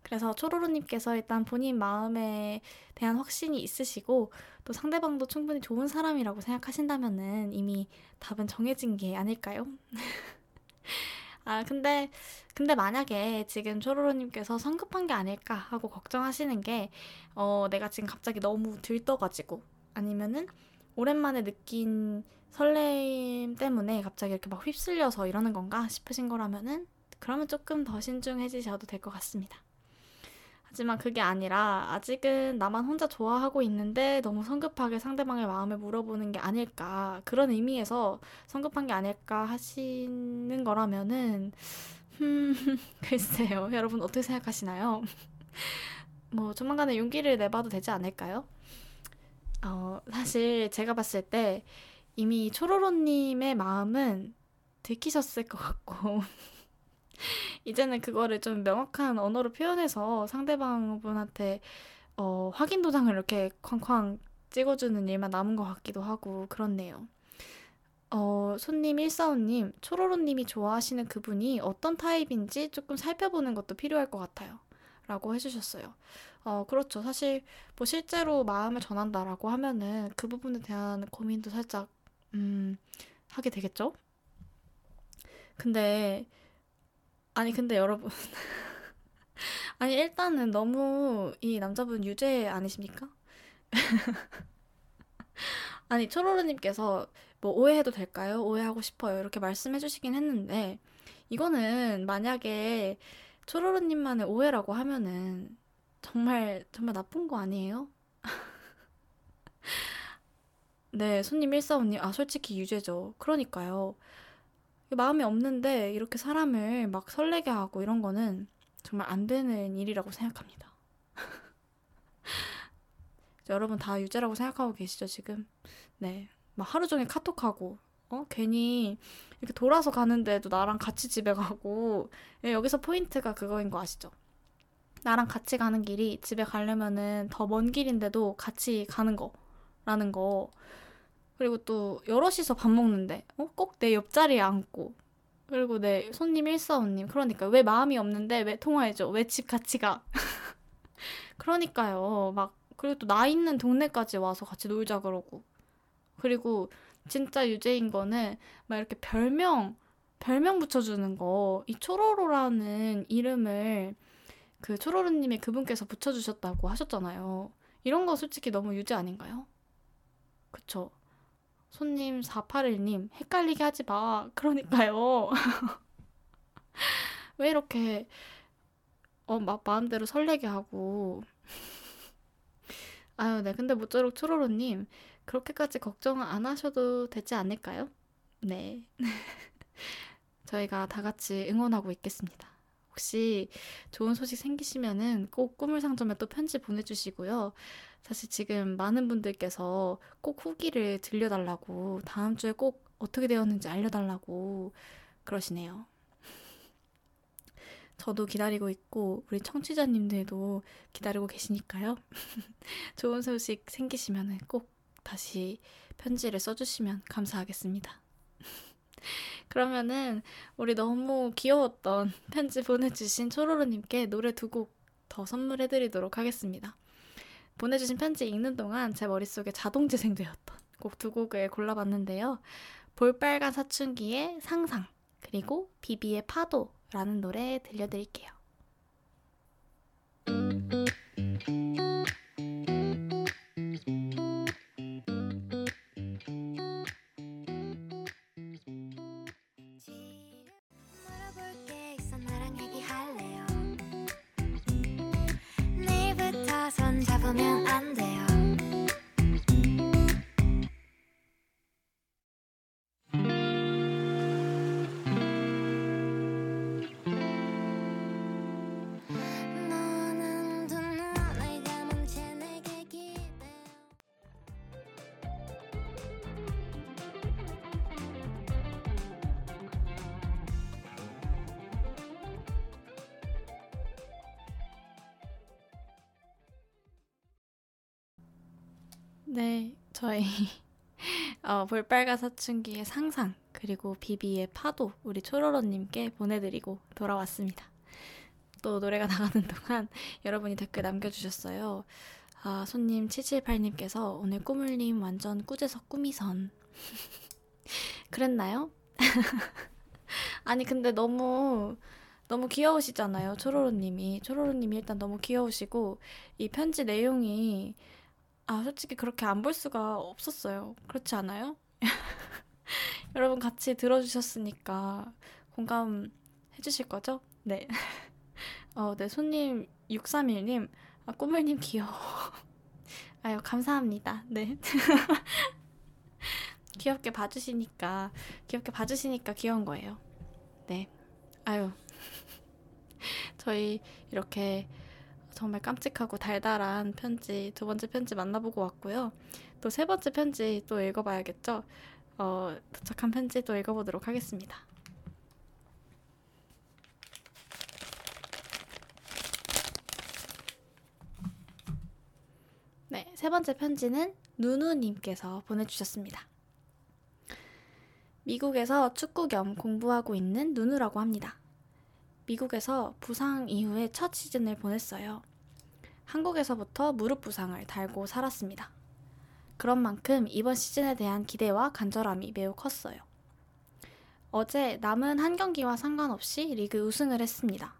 그래서 초로로님께서 일단 본인 마음에 대한 확신이 있으시고 또 상대방도 충분히 좋은 사람이라고 생각하신다면은 이미 답은 정해진 게 아닐까요? 아, 근데, 근데 만약에 지금 초로로님께서 성급한 게 아닐까 하고 걱정하시는 게, 어, 내가 지금 갑자기 너무 들떠가지고, 아니면은 오랜만에 느낀 설렘 때문에 갑자기 이렇게 막 휩쓸려서 이러는 건가 싶으신 거라면은, 그러면 조금 더 신중해지셔도 될 것 같습니다. 하지만 그게 아니라 아직은 나만 혼자 좋아하고 있는데 너무 성급하게 상대방의 마음을 물어보는 게 아닐까. 그런 의미에서 성급한 게 아닐까 하시는 거라면은, 음, 글쎄요. 여러분 어떻게 생각하시나요? 뭐, 조만간에 용기를 내봐도 되지 않을까요? 어, 사실 제가 봤을 때 이미 초로로님의 마음은 들키셨을 것 같고, 이제는 그거를 좀 명확한 언어로 표현해서 상대방분한테 어, 확인 도장을 이렇게 쾅쾅 찍어주는 일만 남은 것 같기도 하고 그렇네요. 어, 손님 145님, 초로로님이 좋아하시는 그분이 어떤 타입인지 조금 살펴보는 것도 필요할 것 같아요. 라고 해주셨어요. 어, 그렇죠. 사실, 뭐, 실제로 마음을 전한다라고 하면은 그 부분에 대한 고민도 살짝, 음, 하게 되겠죠? 근데, 아니, 근데 여러분. 아니, 일단은 너무 이 남자분 유죄 아니십니까? 아니, 초로로님께서 뭐 오해해도 될까요? 오해하고 싶어요. 이렇게 말씀해 주시긴 했는데, 이거는 만약에 초로로님만의 오해라고 하면은 정말, 정말 나쁜 거 아니에요? 네, 손님 145님, 아, 솔직히 유죄죠. 그러니까요. 마음이 없는데 이렇게 사람을 막 설레게 하고 이런 거는 정말 안 되는 일이라고 생각합니다. 여러분 다 유죄라고 생각하고 계시죠, 지금? 네. 막 하루 종일 카톡하고, 어? 괜히 이렇게 돌아서 가는데도 나랑 같이 집에 가고, 예, 여기서 포인트가 그거인 거 아시죠? 나랑 같이 가는 길이 집에 가려면은 더 먼 길인데도 같이 가는 거라는 거. 그리고 또 여럿이서 밥 먹는데 어? 꼭 내 옆자리에 앉고. 그리고 내 손님 1사원님. 그러니까 왜 마음이 없는데 왜 통화해줘? 왜 집 같이 가? 그러니까요. 막 그리고 또 나 있는 동네까지 와서 같이 놀자 그러고. 그리고 진짜 유죄인 거는 막 이렇게 별명 별명 붙여주는 거. 이 초로로라는 이름을 그 초로로님이 그분께서 붙여주셨다고 하셨잖아요. 이런 거 솔직히 너무 유죄 아닌가요? 그쵸 손님 481님, 헷갈리게 하지 마. 그러니까요. 왜 이렇게, 어, 막 마음대로 설레게 하고. 아유, 네. 근데 모쪼록 초로로님, 그렇게까지 걱정 안 하셔도 되지 않을까요? 네. 저희가 다 같이 응원하고 있겠습니다. 혹시 좋은 소식 생기시면은 꼭 꿈을 상점에 또 편지 보내주시고요. 사실 지금 많은 분들께서 꼭 후기를 들려달라고 다음 주에 꼭 어떻게 되었는지 알려달라고 그러시네요. 저도 기다리고 있고 우리 청취자님들도 기다리고 계시니까요. 좋은 소식 생기시면 꼭 다시 편지를 써주시면 감사하겠습니다. 그러면은 우리 너무 귀여웠던 편지 보내주신 초로로님께 노래 두 곡 더 선물해드리도록 하겠습니다. 보내주신 편지 읽는 동안 제 머릿속에 자동 재생되었던 곡 두 곡을 골라봤는데요. 볼빨간 사춘기의 상상, 그리고 비비의 파도라는 노래 들려드릴게요. 저희 어, 볼빨간 사춘기의 상상 그리고 비비의 파도 우리 초로로님께 보내드리고 돌아왔습니다. 또 노래가 나가는 동안 여러분이 댓글 남겨주셨어요. 아, 손님 778님께서 오늘 꾸물님 완전 꾸재석 꾸미선. 그랬나요? 아니 근데 너무 너무 귀여우시잖아요 초로로님이 초로로님이 일단 너무 귀여우시고 이 편지 내용이 아, 솔직히 그렇게 안 볼 수가 없었어요. 그렇지 않아요? 여러분 같이 들어주셨으니까 공감해 주실 거죠? 네. 어, 네, 손님 631님, 아, 꾸물님 귀여워. 아유, 감사합니다. 네. 귀엽게 봐주시니까, 귀엽게 봐주시니까 귀여운 거예요. 네. 아유. 저희 이렇게 정말 깜찍하고 달달한 편지 두 번째 편지 만나보고 왔고요. 또 세 번째 편지 또 읽어봐야겠죠. 어, 도착한 편지 또 읽어보도록 하겠습니다. 네, 세 번째 편지는 누누님께서 보내주셨습니다. 미국에서 축구 겸 공부하고 있는 누누라고 합니다. 미국에서 부상 이후에 첫 시즌을 보냈어요. 한국에서부터 무릎 부상을 달고 살았습니다. 그런 만큼 이번 시즌에 대한 기대와 간절함이 매우 컸어요. 어제 남은 한 경기와 상관없이 리그 우승을 했습니다.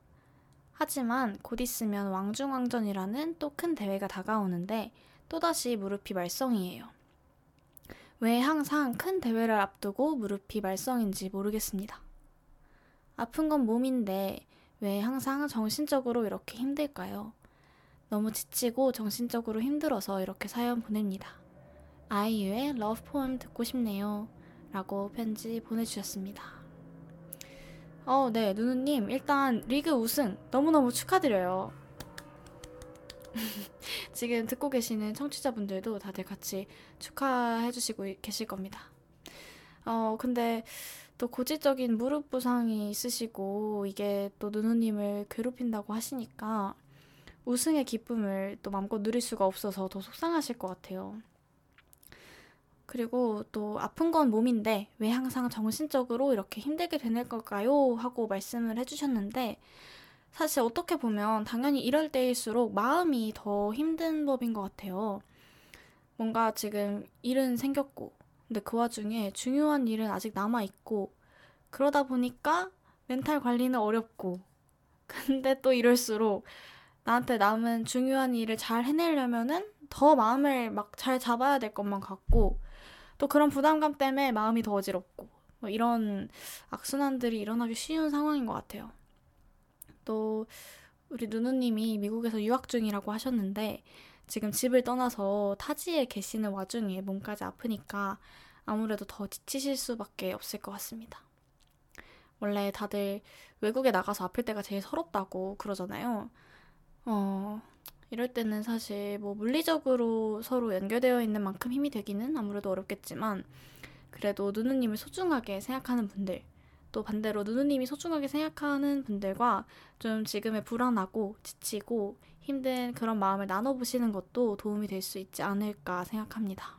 하지만 곧 있으면 왕중왕전이라는 또 큰 대회가 다가오는데 또다시 무릎이 말썽이에요. 왜 항상 큰 대회를 앞두고 무릎이 말썽인지 모르겠습니다. 아픈 건 몸인데 왜 항상 정신적으로 이렇게 힘들까요? 너무 지치고 정신적으로 힘들어서 이렇게 사연 보냅니다. 아이유의 Love Poem 듣고 싶네요. 라고 편지 보내주셨습니다. 어, 네, 누누님, 일단 리그 우승 너무너무 축하드려요. 지금 듣고 계시는 청취자분들도 다들 같이 축하해주시고 계실 겁니다. 어, 근데 또 고질적인 무릎 부상이 있으시고 이게 또 누누님을 괴롭힌다고 하시니까 우승의 기쁨을 또 마음껏 누릴 수가 없어서 더 속상하실 것 같아요. 그리고 또 아픈 건 몸인데 왜 항상 정신적으로 이렇게 힘들게 되는 걸까요? 하고 말씀을 해주셨는데 사실 어떻게 보면 당연히 이럴 때일수록 마음이 더 힘든 법인 것 같아요. 뭔가 지금 일은 생겼고, 근데 그 와중에 중요한 일은 아직 남아있고, 그러다 보니까 멘탈 관리는 어렵고, 근데 또 이럴수록 나한테 남은 중요한 일을 잘 해내려면은 더 마음을 막 잘 잡아야 될 것만 같고, 또 그런 부담감 때문에 마음이 더 어지럽고, 뭐 이런 악순환들이 일어나기 쉬운 상황인 것 같아요. 또 우리 누누님이 미국에서 유학 중이라고 하셨는데 지금 집을 떠나서 타지에 계시는 와중에 몸까지 아프니까 아무래도 더 지치실 수밖에 없을 것 같습니다. 원래 다들 외국에 나가서 아플 때가 제일 서럽다고 그러잖아요. 어, 이럴 때는 사실 뭐 물리적으로 서로 연결되어 있는 만큼 힘이 되기는 아무래도 어렵겠지만 그래도 누누님을 소중하게 생각하는 분들 또 반대로 누누님이 소중하게 생각하는 분들과 좀 지금의 불안하고 지치고 힘든 그런 마음을 나눠보시는 것도 도움이 될 수 있지 않을까 생각합니다.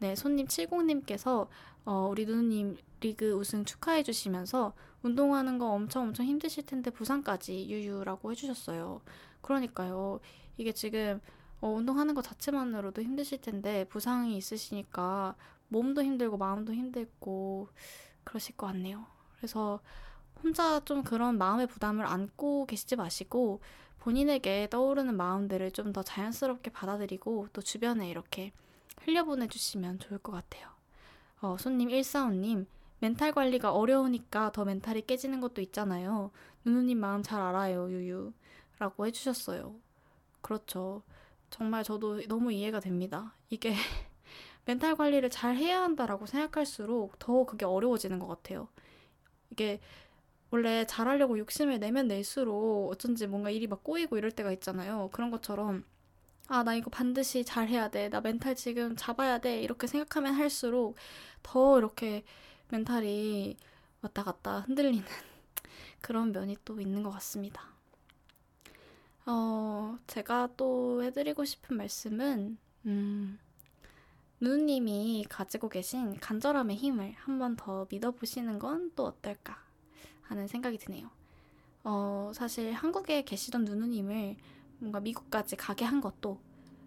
네, 손님 70님께서 어, 우리 누누님 리그 우승 축하해 주시면서 운동하는 거 엄청 엄청 힘드실 텐데 부상까지 유유라고 해주셨어요. 그러니까요. 이게 지금 어, 운동하는 것 자체만으로도 힘드실 텐데 부상이 있으시니까 몸도 힘들고 마음도 힘들고 그러실 것 같네요. 그래서 혼자 좀 그런 마음의 부담을 안고 계시지 마시고 본인에게 떠오르는 마음들을 좀 더 자연스럽게 받아들이고 또 주변에 이렇게 흘려보내주시면 좋을 것 같아요. 어, 손님 145님, 멘탈 관리가 어려우니까 더 멘탈이 깨지는 것도 있잖아요. 누누님 마음 잘 알아요, 유유. 라고 해주셨어요. 그렇죠. 정말 저도 너무 이해가 됩니다. 이게 멘탈 관리를 잘 해야 한다라고 생각할수록 더 그게 어려워지는 것 같아요. 이게 원래 잘하려고 욕심을 내면 낼수록 어쩐지 뭔가 일이 막 꼬이고 이럴 때가 있잖아요. 그런 것처럼 아, 나 이거 반드시 잘 해야 돼. 나 멘탈 지금 잡아야 돼. 이렇게 생각하면 할수록 더 이렇게 멘탈이 왔다 갔다 흔들리는 그런 면이 또 있는 것 같습니다. 어, 제가 또 해드리고 싶은 말씀은, 음, 누누님이 가지고 계신 간절함의 힘을 한 번 더 믿어보시는 건 또 어떨까 하는 생각이 드네요. 어, 사실 한국에 계시던 누누님을 뭔가 미국까지 가게 한 것도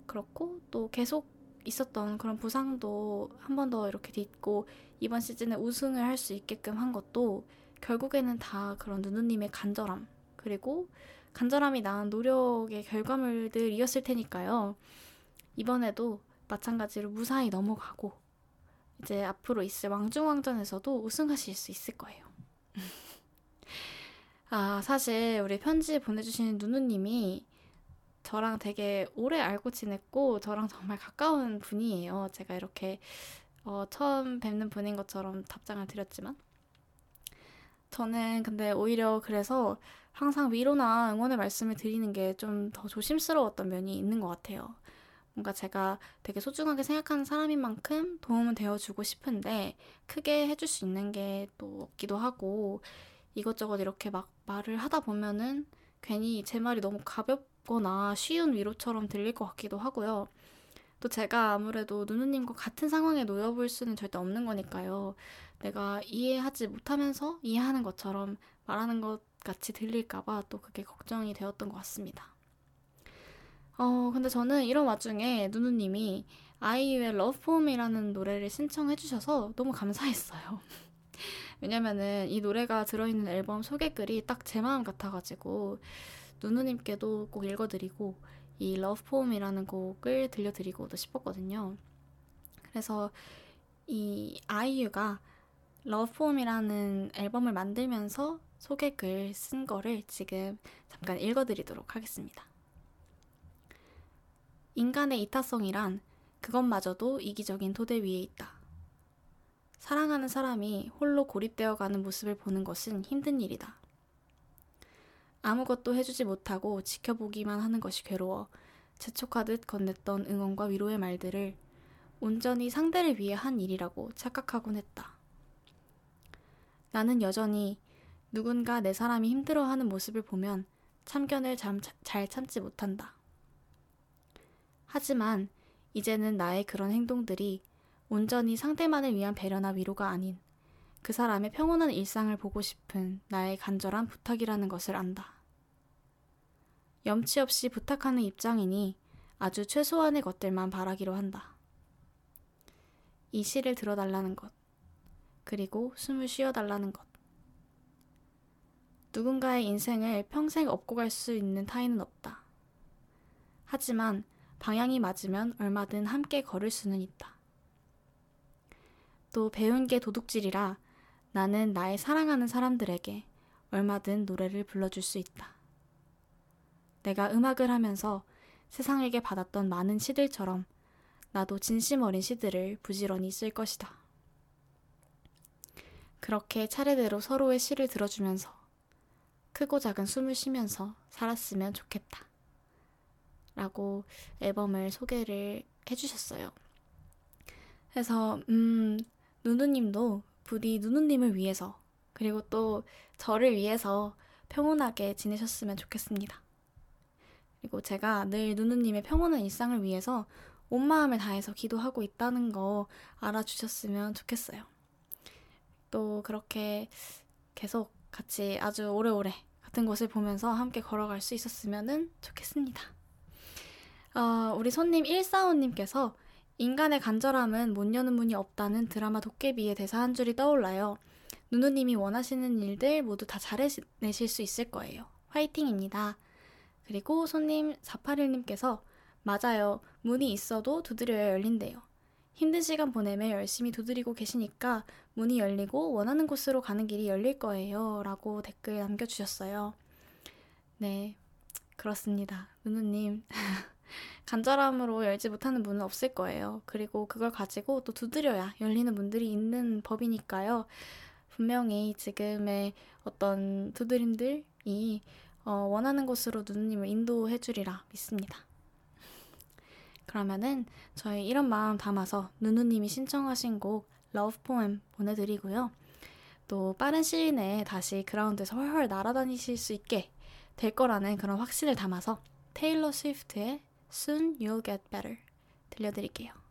그렇고 또 계속 있었던 그런 부상도 한 번 더 이렇게 딛고 이번 시즌에 우승을 할 수 있게끔 한 것도 결국에는 다 그런 누누님의 간절함 그리고 간절함이 낳은 노력의 결과물들이었을 테니까요. 이번에도 마찬가지로 무사히 넘어가고 이제 앞으로 있을 왕중왕전에서도 우승하실 수 있을 거예요. 아, 사실 우리 편지 보내주신 누누님이 저랑 되게 오래 알고 지냈고 저랑 정말 가까운 분이에요. 제가 이렇게 어, 처음 뵙는 분인 것처럼 답장을 드렸지만 저는 근데 오히려 그래서 항상 위로나 응원의 말씀을 드리는 게 좀 더 조심스러웠던 면이 있는 것 같아요. 뭔가 제가 되게 소중하게 생각하는 사람인 만큼 도움은 되어주고 싶은데 크게 해줄 수 있는 게 또 없기도 하고 이것저것 이렇게 막 말을 하다 보면은 괜히 제 말이 너무 가볍거나 쉬운 위로처럼 들릴 것 같기도 하고요. 또 제가 아무래도 누누님과 같은 상황에 놓여볼 수는 절대 없는 거니까요. 내가 이해하지 못하면서 이해하는 것처럼 말하는 것 같이 들릴까봐 또 그게 걱정이 되었던 것 같습니다. 어, 근데 저는 이런 와중에 누누님이 아이유의 Love Poem이라는 노래를 신청해 주셔서 너무 감사했어요. 왜냐면은 이 노래가 들어있는 앨범 소개글이 딱 제 마음 같아가지고 누누님께도 꼭 읽어드리고 이 Love Poem이라는 곡을 들려드리고도 싶었거든요. 그래서 이 아이유가 Love Poem이라는 앨범을 만들면서 소개글 쓴 거를 지금 잠깐 읽어드리도록 하겠습니다. 인간의 이타성이란 그것마저도 이기적인 토대 위에 있다. 사랑하는 사람이 홀로 고립되어 가는 모습을 보는 것은 힘든 일이다. 아무것도 해주지 못하고 지켜보기만 하는 것이 괴로워 재촉하듯 건넸던 응원과 위로의 말들을 온전히 상대를 위해 한 일이라고 착각하곤 했다. 나는 여전히 누군가 내 사람이 힘들어하는 모습을 보면 참견을 참, 잘 참지 못한다. 하지만 이제는 나의 그런 행동들이 온전히 상대만을 위한 배려나 위로가 아닌 그 사람의 평온한 일상을 보고 싶은 나의 간절한 부탁이라는 것을 안다. 염치 없이 부탁하는 입장이니 아주 최소한의 것들만 바라기로 한다. 이 시를 들어달라는 것, 그리고 숨을 쉬어달라는 것. 누군가의 인생을 평생 업고 갈 수 있는 타인은 없다. 하지만 방향이 맞으면 얼마든 함께 걸을 수는 있다. 또 배운 게 도둑질이라 나는 나의 사랑하는 사람들에게 얼마든 노래를 불러줄 수 있다. 내가 음악을 하면서 세상에게 받았던 많은 시들처럼 나도 진심 어린 시들을 부지런히 쓸 것이다. 그렇게 차례대로 서로의 시를 들어주면서 크고 작은 숨을 쉬면서 살았으면 좋겠다. 라고 앨범을 소개를 해주셨어요. 그래서, 음, 누누님도 부디 누누님을 위해서, 그리고 또 저를 위해서 평온하게 지내셨으면 좋겠습니다. 그리고 제가 늘 누누님의 평온한 일상을 위해서 온 마음을 다해서 기도하고 있다는 거 알아주셨으면 좋겠어요. 또 그렇게 계속 같이 아주 오래오래 같은 곳을 보면서 함께 걸어갈 수 있었으면 좋겠습니다. 어, 우리 손님 145님께서 인간의 간절함은 못 여는 문이 없다는 드라마 도깨비의 대사 한 줄이 떠올라요. 누누님이 원하시는 일들 모두 다 잘해내실 수 있을 거예요. 화이팅입니다. 그리고 손님 481님께서 맞아요. 문이 있어도 두드려야 열린대요. 힘든 시간 보내며 열심히 두드리고 계시니까 문이 열리고 원하는 곳으로 가는 길이 열릴 거예요. 라고 댓글 남겨주셨어요. 네, 그렇습니다. 누누님. 간절함으로 열지 못하는 문은 없을 거예요. 그리고 그걸 가지고 또 두드려야 열리는 문들이 있는 법이니까요. 분명히 지금의 어떤 두드림들이 어, 원하는 곳으로 누누님을 인도해 주리라 믿습니다. 그러면은 저희 이런 마음 담아서 누누님이 신청하신 곡 Love Poem 보내드리고요. 또 빠른 시일 내에 다시 그라운드에서 훨훨 날아다니실 수 있게 될 거라는 그런 확신을 담아서 테일러 스위프트의 Soon You'll Get Better 들려드릴게요.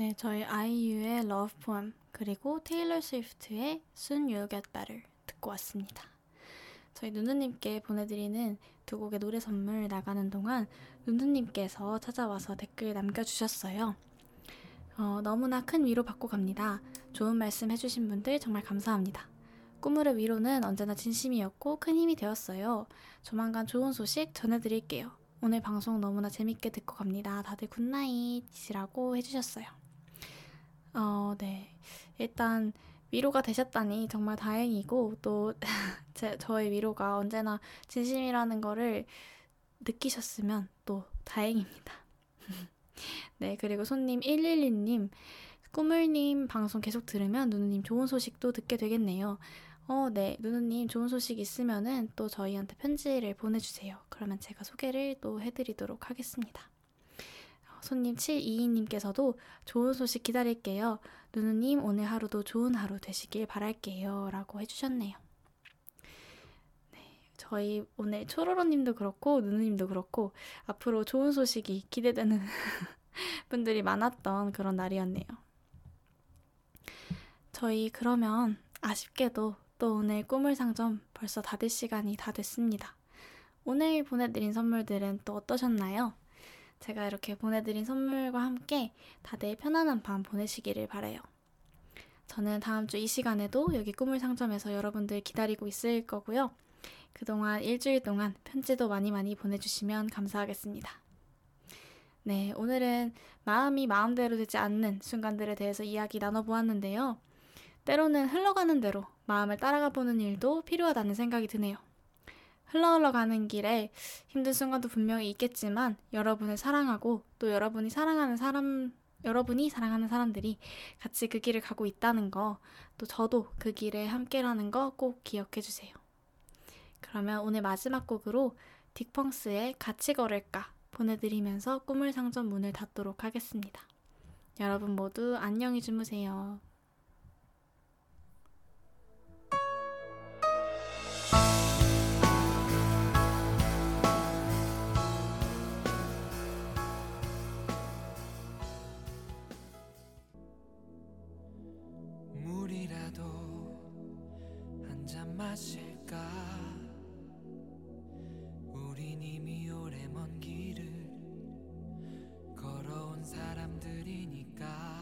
네, 저희 아이유의 Love Poem 그리고 테일러 스위프트의 Soon You'll Get Better 듣고 왔습니다. 저희 누누님께 보내드리는 두 곡의 노래 선물 나가는 동안 누누님께서 찾아와서 댓글 남겨주셨어요. 어, 너무나 큰 위로 받고 갑니다. 좋은 말씀 해주신 분들 정말 감사합니다. 꾸물의 위로는 언제나 진심이었고 큰 힘이 되었어요. 조만간 좋은 소식 전해드릴게요. 오늘 방송 너무나 재밌게 듣고 갑니다. 다들 good night이라고 해주셨어요. 어, 네. 일단 위로가 되셨다니 정말 다행이고 또 제, 저의 위로가 언제나 진심이라는 거를 느끼셨으면 또 다행입니다. 네, 그리고 손님 112님, 꾸물님 방송 계속 들으면 누누님 좋은 소식도 듣게 되겠네요. 어, 네, 누누님 좋은 소식 있으면은 또 저희한테 편지를 보내주세요. 그러면 제가 소개를 또 해드리도록 하겠습니다. 어, 손님 722님께서도 좋은 소식 기다릴게요. 누누님 오늘 하루도 좋은 하루 되시길 바랄게요. 라고 해주셨네요. 네, 저희 오늘 초로로님도 그렇고 누누님도 그렇고 앞으로 좋은 소식이 기대되는 분들이 많았던 그런 날이었네요. 저희 그러면 아쉽게도 또 오늘 꿈을 상점 벌써 닫을 시간이 다 됐습니다. 오늘 보내드린 선물들은 또 어떠셨나요? 제가 이렇게 보내드린 선물과 함께 다들 편안한 밤 보내시기를 바래요. 저는 다음 주 이 시간에도 여기 꿈을 상점에서 여러분들 기다리고 있을 거고요. 그동안 일주일 동안 편지도 많이 많이 보내주시면 감사하겠습니다. 네, 오늘은 마음이 마음대로 되지 않는 순간들에 대해서 이야기 나눠보았는데요. 때로는 흘러가는 대로 마음을 따라가 보는 일도 필요하다는 생각이 드네요. 흘러 흘러가는 길에 힘든 순간도 분명히 있겠지만 여러분을 사랑하고 또 여러분이 사랑하는 사람 여러분이 사랑하는 사람들이 같이 그 길을 가고 있다는 거, 또 저도 그 길에 함께라는 거 꼭 기억해 주세요. 그러면 오늘 마지막 곡으로 딕펑스의 같이 걸을까 보내드리면서 꿈을 상점 문을 닫도록 하겠습니다. 여러분 모두 안녕히 주무세요. 사실까? 우린 이미 오래 먼 길을 걸어온 사람들이니까.